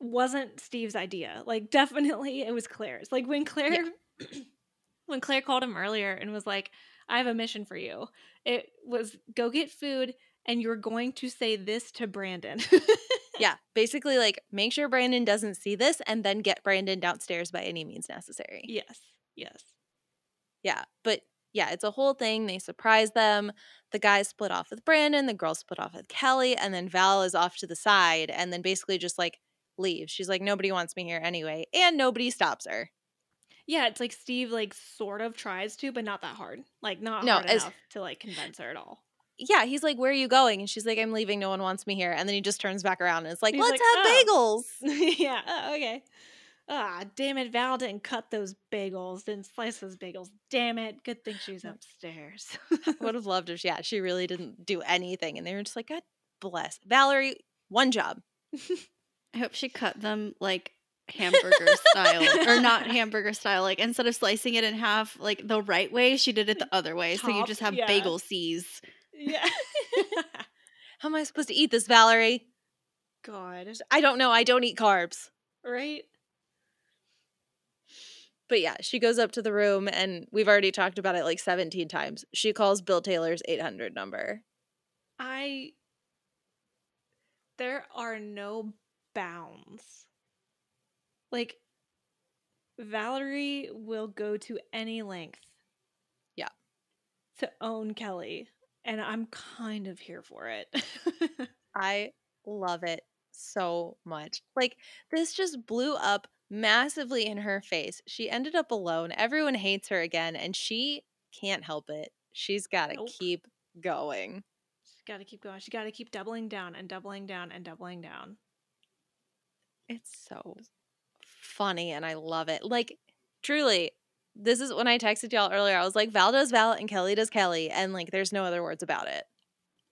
wasn't Steve's idea. Like, definitely it was Clare's. Like, when Clare. when Clare called him earlier and was like, I have a mission for you, it was go get food and you're going to say this to Brandon. Yeah. Basically, like, make sure Brandon doesn't see this and then get Brandon downstairs by any means necessary. yes. Yes. Yeah. But yeah, it's a whole thing. They surprise them. The guys split off with Brandon, the girls split off with Kelly, and then Val is off to the side and then basically just like leaves. She's like, nobody wants me here anyway. And nobody stops her. Yeah, it's like Steve like sort of tries to, but not that hard. Like not No, hard as- enough to like convince her at all. Yeah, he's like, Where are you going? And she's like, I'm leaving. No one wants me here. And then he just turns back around and is like, He's Let's like, have "Oh." bagels. yeah. Oh, okay. Ah, damn it! Val didn't cut those bagels, didn't slice those bagels. Damn it! Good thing she's upstairs. Would have loved if, yeah, she really didn't do anything. And they were just like, God bless. Valerie, one job. I hope she cut them like hamburger style or not hamburger style like instead of slicing it in half like the right way she did it the other way so you just have yeah. bagel C's yeah. How am I supposed to eat this, Valerie? God. I don't know. I don't eat carbs. Right. But yeah, she goes up to the room and we've already talked about it like 17 times. She calls Bill Taylor's 800 number. I. There are no bounds. Like, Valerie will go to any length. Yeah. To own Kelly. And I'm kind of here for it. I love it so much. Like, this just blew up massively in her face. She ended up alone. Everyone hates her again, and she can't help it. She's got to Nope. keep going. She's got to keep going. She's got to keep doubling down and doubling down and doubling down. It's so funny, and I love it. Like, truly. This is when I texted y'all earlier. I was like, Val does Val and Kelly does Kelly. And like, there's no other words about it.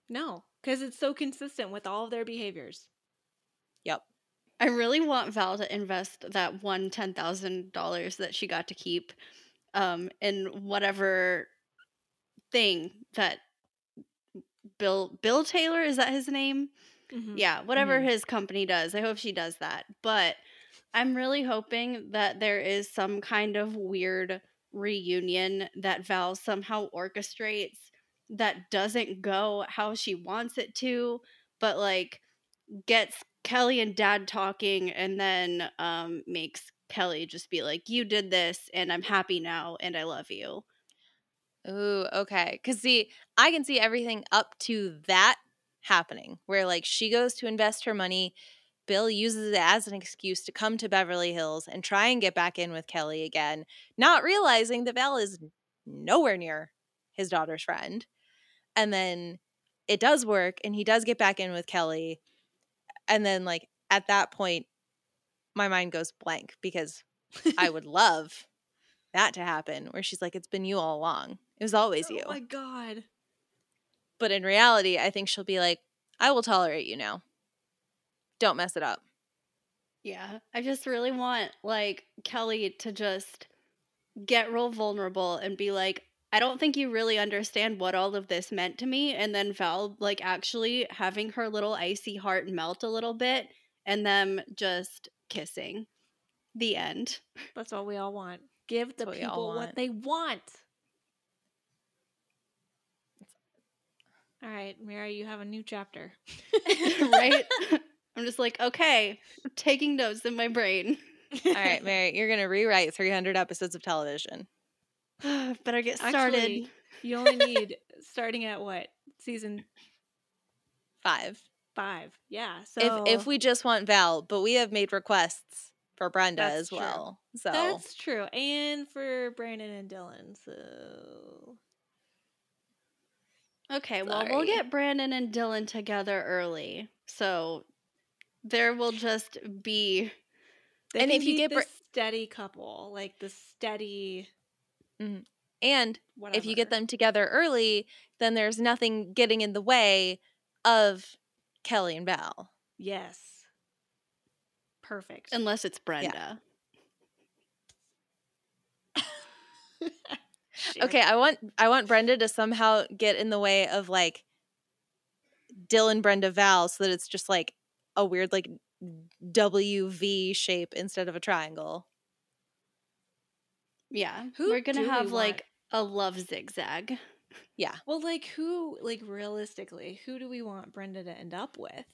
No, because it's so consistent with all of their behaviors. Yep. I really want Val to invest that one ten thousand dollars that she got to keep um in whatever thing that Bill Bill Taylor is that his name? Mhm. Yeah, whatever Mhm. his company does. I hope she does that. But I'm really hoping that there is some kind of weird reunion that Val somehow orchestrates that doesn't go how she wants it to, but like gets Kelly and Dad talking and then um makes Kelly just be like, You did this and I'm happy now and I love you. Ooh, okay. Because see, I can see everything up to that happening where like she goes to invest her money. Bill uses it as an excuse to come to Beverly Hills and try and get back in with Kelly again, not realizing that Val is nowhere near his daughter's friend. And then it does work and he does get back in with Kelly. And then, like, at that point, my mind goes blank because I would love that to happen where she's like, it's been you all along. It was always you. Oh my god. But in reality, I think she'll be like, I will tolerate you now. Don't mess it up. Yeah, I just really want like Kelly to just get real vulnerable and be like, I don't think you really understand what all of this meant to me. And then Val, like, actually having her little icy heart melt a little bit and them just kissing. The end. That's all we all want. Give the what all people what want. they want. All right, Mira, you have a new chapter. right? I'm just like, okay, I'm taking notes in my brain. All right, Mary, you're going to rewrite 300 episodes of television. Better get started. Actually, you only need starting at what season Five. five? Yeah. So if if we just want Val, but we have made requests for Brenda That's as true. well. So that's true, and for Brandon and Dylan, so Okay, well, we'll get Brandon and Dylan together early. So there will just be And if you get the Bra- steady couple, like the steady Mm-hmm. and whatever. if you get them together early, then there's nothing getting in the way of Kelly and Val. yes, perfect. Unless it's Brenda. Shit. Okay, I want I want Brenda to somehow get in the way of like Dylan Brenda Val so that it's just like a weird like WV shape instead of a triangle. Yeah. Who We're gonna do we have want? like a love zigzag. Yeah. Well, like who, like realistically, who do we want Brenda to end up with?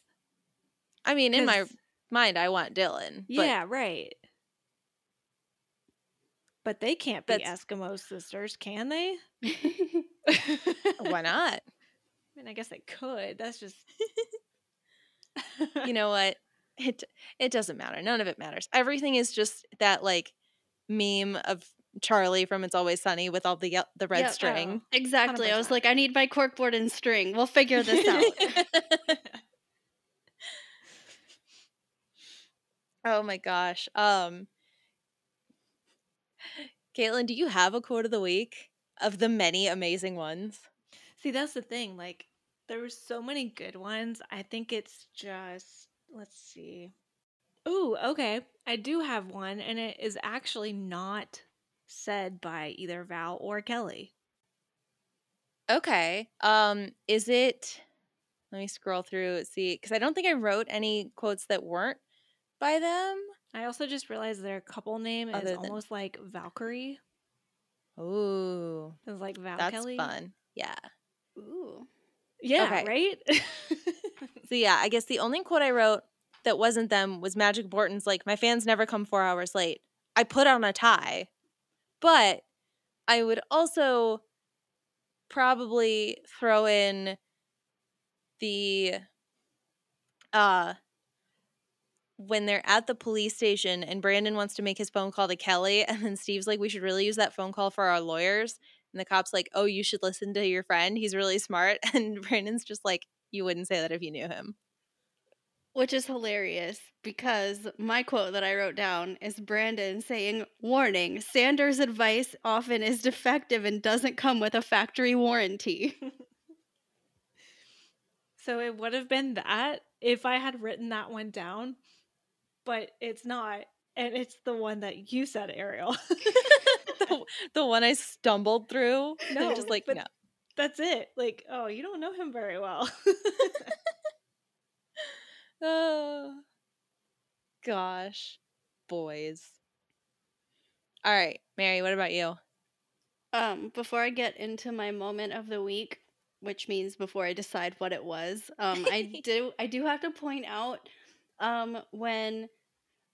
I mean, in my mind I want Dylan. but yeah, right. But they can't be That's- Eskimo sisters, can they? why not? I mean, I guess they could. That's just. You know what? It it doesn't matter. None of it matters. Everything is just that like meme of Charlie from It's Always Sunny with all the ye- the red Yep. string. exactly. I was like, I need my corkboard and string. We'll figure this out. oh my gosh. Um Caitlin, do you have a quote of the week of the many amazing ones? See, that's the thing. Like, there were so many good ones. I think it's just. Let's see. Ooh, okay. I do have one, and it is actually not said by either Val or Kelly. Okay. Um is it Let me scroll through see cuz I don't think I wrote any quotes that weren't by them. I also just realized their couple name Other is than- almost like Valkyrie. Ooh, It's like Val that's Kelly. fun. Yeah. Ooh. Yeah, Okay. right? So yeah, I guess the only quote I wrote that wasn't them was Magic Borton's like, "My fans never come 4 hours late. I put on a tie." But I would also probably throw in the uh when they're at the police station and Brandon wants to make his phone call to Kelly and then Steve's like we should really use that phone call for our lawyers and the cop's like oh you should listen to your friend he's really smart and Brandon's just like you wouldn't say that if you knew him Which is hilarious because my quote that I wrote down is Brandon saying, Warning, Sanders' advice often is defective and doesn't come with a factory warranty. so it would have been that if I had written that one down, but it's not. And it's the one that you said, Ariel. the, the one I stumbled through No, I'm just like but- no That's it. Like, oh, you don't know him very well. oh gosh boys. All right Mary what about you? Um, before I get into my moment of the week, which means before I decide what it was, um, I do I do have to point out um when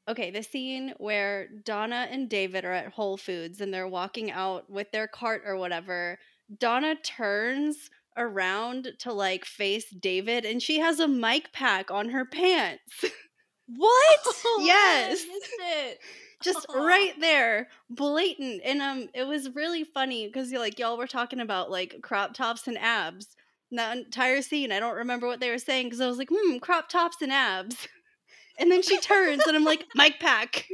okay, the scene where Donna and David are at Whole Foods and they're walking out with their cart or whatever, Donna turns around to like face David and she has a mic pack on her pants. what Yes. I it. just Aw. right there blatant and um it was really funny because you like y'all were talking about like crop tops and abs And that entire scene i don't remember what they were saying because i was like hmm crop tops and abs and then she turns and i'm like "Mic pack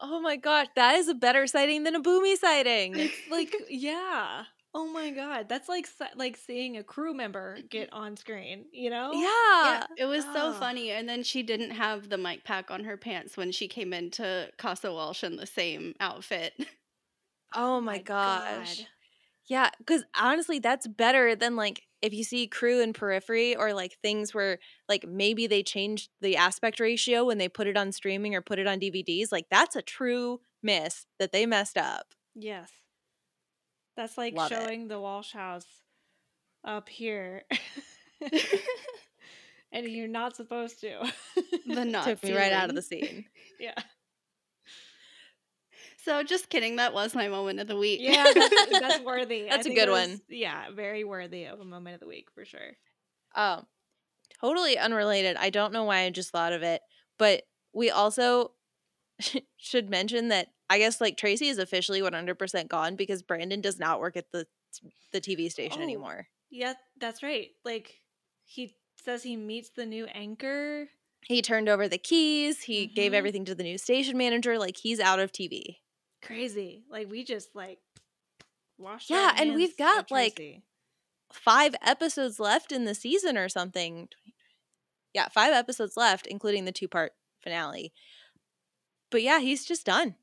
oh my gosh that is a better sighting than a boomy sighting It's like, yeah. Oh my god, that's like like seeing a crew member get on screen. You know? yeah yeah it was so Ah. funny and then she didn't have the mic pack on her pants when she came into casa walsh in the same outfit oh my gosh Yeah, because honestly, that's better than like if you see crew and periphery or like things where like maybe they changed the aspect ratio when they put it on streaming or put it on DVDs. Like that's a true miss that they messed up. Yes. That's like Love it. showing the Walsh house up here. and you're not supposed to. the not Took me right out of the scene. yeah. so just kidding that was my moment of the week Yeah, that's, that's worthy. I That's a good was- one. Yeah, very worthy of a moment of the week for sure. Um, totally unrelated. I don't know why I just thought of it, but we also should mention that I guess like Tracy is officially 100% gone because Brandon does not work at the the TV station Oh. anymore. Yeah, that's right. Like he says he meets the new anchor. He turned over the keys. He gave Mhm. everything to the new station manager. Like he's out of TV. Crazy. Like we just like washed. Yeah, and we've got, like, Five episodes left in the season or something. Yeah, five episodes left, including the two part finale. But yeah, he's just done.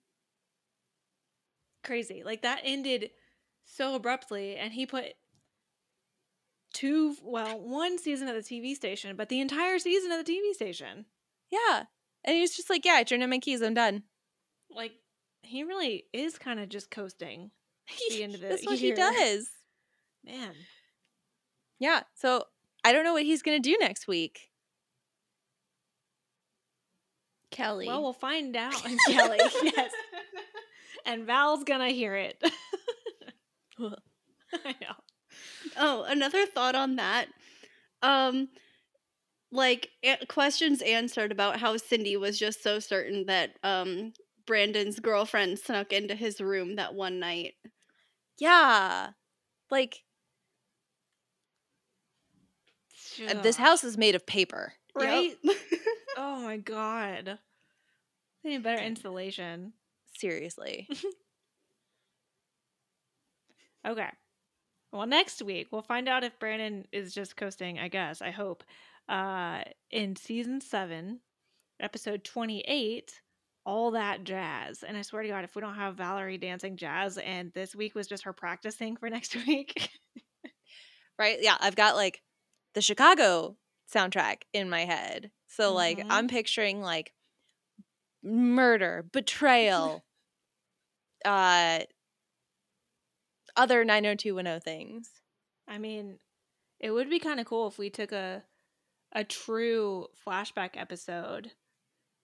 Crazy. Like that ended so abruptly, and he put two, well, one season at the TV station, but the entire season at the TV station. Yeah. And he was just like, yeah, I turned in my keys. I'm done. Like, he really is kind of just coasting. the end of the That's what year. he does. Man. Yeah. So I don't know what he's going to do next week. Kelly. Well, we'll find out. And Kelly, yes. And Val's gonna hear it. I know. Oh, another thought on that. Um like a- questions answered about how Cindy was just so certain that um Brandon's girlfriend snuck into his room that one night. Yeah. Like, this house is made of paper. right? Yep. Oh my god. They need better insulation. Seriously. Okay. Well, next week we'll find out if Brandon is just coasting, I guess. I hope. Uh in season 7, episode 28, all that jazz. And I swear to god if we don't have Valerie dancing jazz and this week was just her practicing for next week. right? Yeah. I've got like the Chicago soundtrack in my head. So, like, Mhm. I'm picturing like murder, betrayal, uh, other 90210 things. I mean, it would be kind of cool if we took a a true flashback episode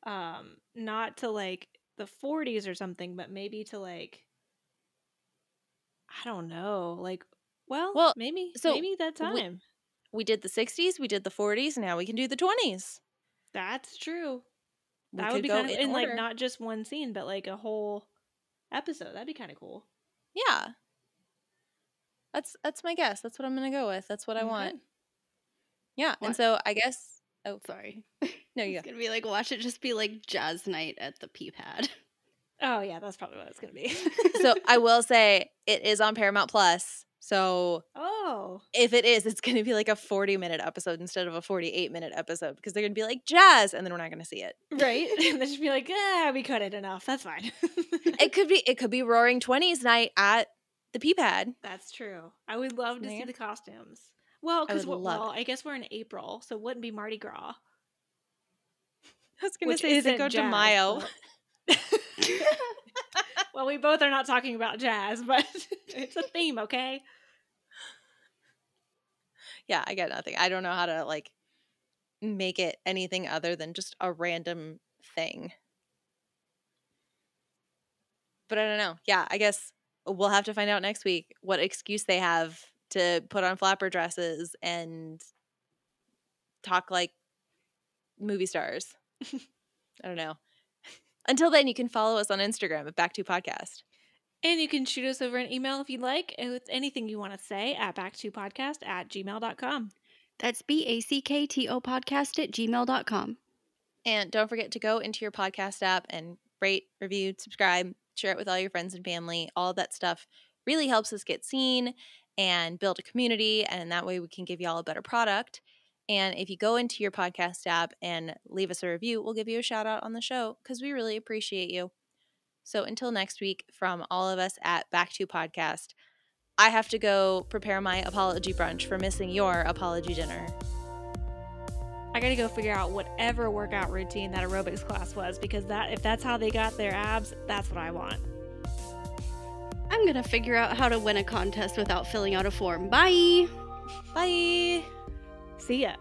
um not to like the 40s or something, but maybe to like I don't know, like well, Well, maybe so maybe that we- time. We did the 60s, we did the 40s, now we can do the 20s. That's true. We That would be kind of in in like not just one scene, but like a whole episode. That'd be kind of cool. Yeah. That's that's my guess. That's what I'm gonna go with. That's what I want. Yeah. What? And so I guess oh Sorry. no you It's go. gonna be like watch it just be like jazz night at the pea pad. Oh yeah, that's probably what it's gonna be. so I will say it is on Paramount Plus. So oh, if it is, it's gonna be like a 40 minute episode instead of a 48 minute episode because they're gonna be like jazz and then we're not gonna see it. right. and then just be like, ah, we cut it enough. That's fine. It could be it could be Roaring Twenties night at the P pad. That's true. I would love to see the costumes. Well, because love well, I guess we're in April, so it wouldn't be Mardi Gras. I was gonna say isn't Cinco de jazz, Mayo. well, we both are not talking about jazz, but it's a theme, okay? yeah, I get nothing. I don't know how to like make it anything other than just a random thing. But I don't know. Yeah, I guess we'll have to find out next week what excuse they have to put on flapper dresses and talk like movie stars. I don't know. Until then, you can follow us on Instagram at Back to Podcast. And you can shoot us over an email if you'd like uh, with anything you want to say at back2podcast at gmail.com. That's B A C K T O podcast at gmail.com. And don't forget to go into your podcast app and rate, review, subscribe, share it with all your friends and family. All that stuff really helps us get seen and build a community. And that way we can give you all a better product. And if you go into your podcast app and leave us a review, we'll give you a shout out on the show because we really appreciate you. So until next week, from all of us at Back to Podcast, I have to go prepare my apology brunch for missing your apology dinner. I got to go figure out whatever workout routine that aerobics class was because that if that's how they got their abs, that's what I want. I'm gonna figure out how to win a contest without filling out a form. Bye! Bye. See ya.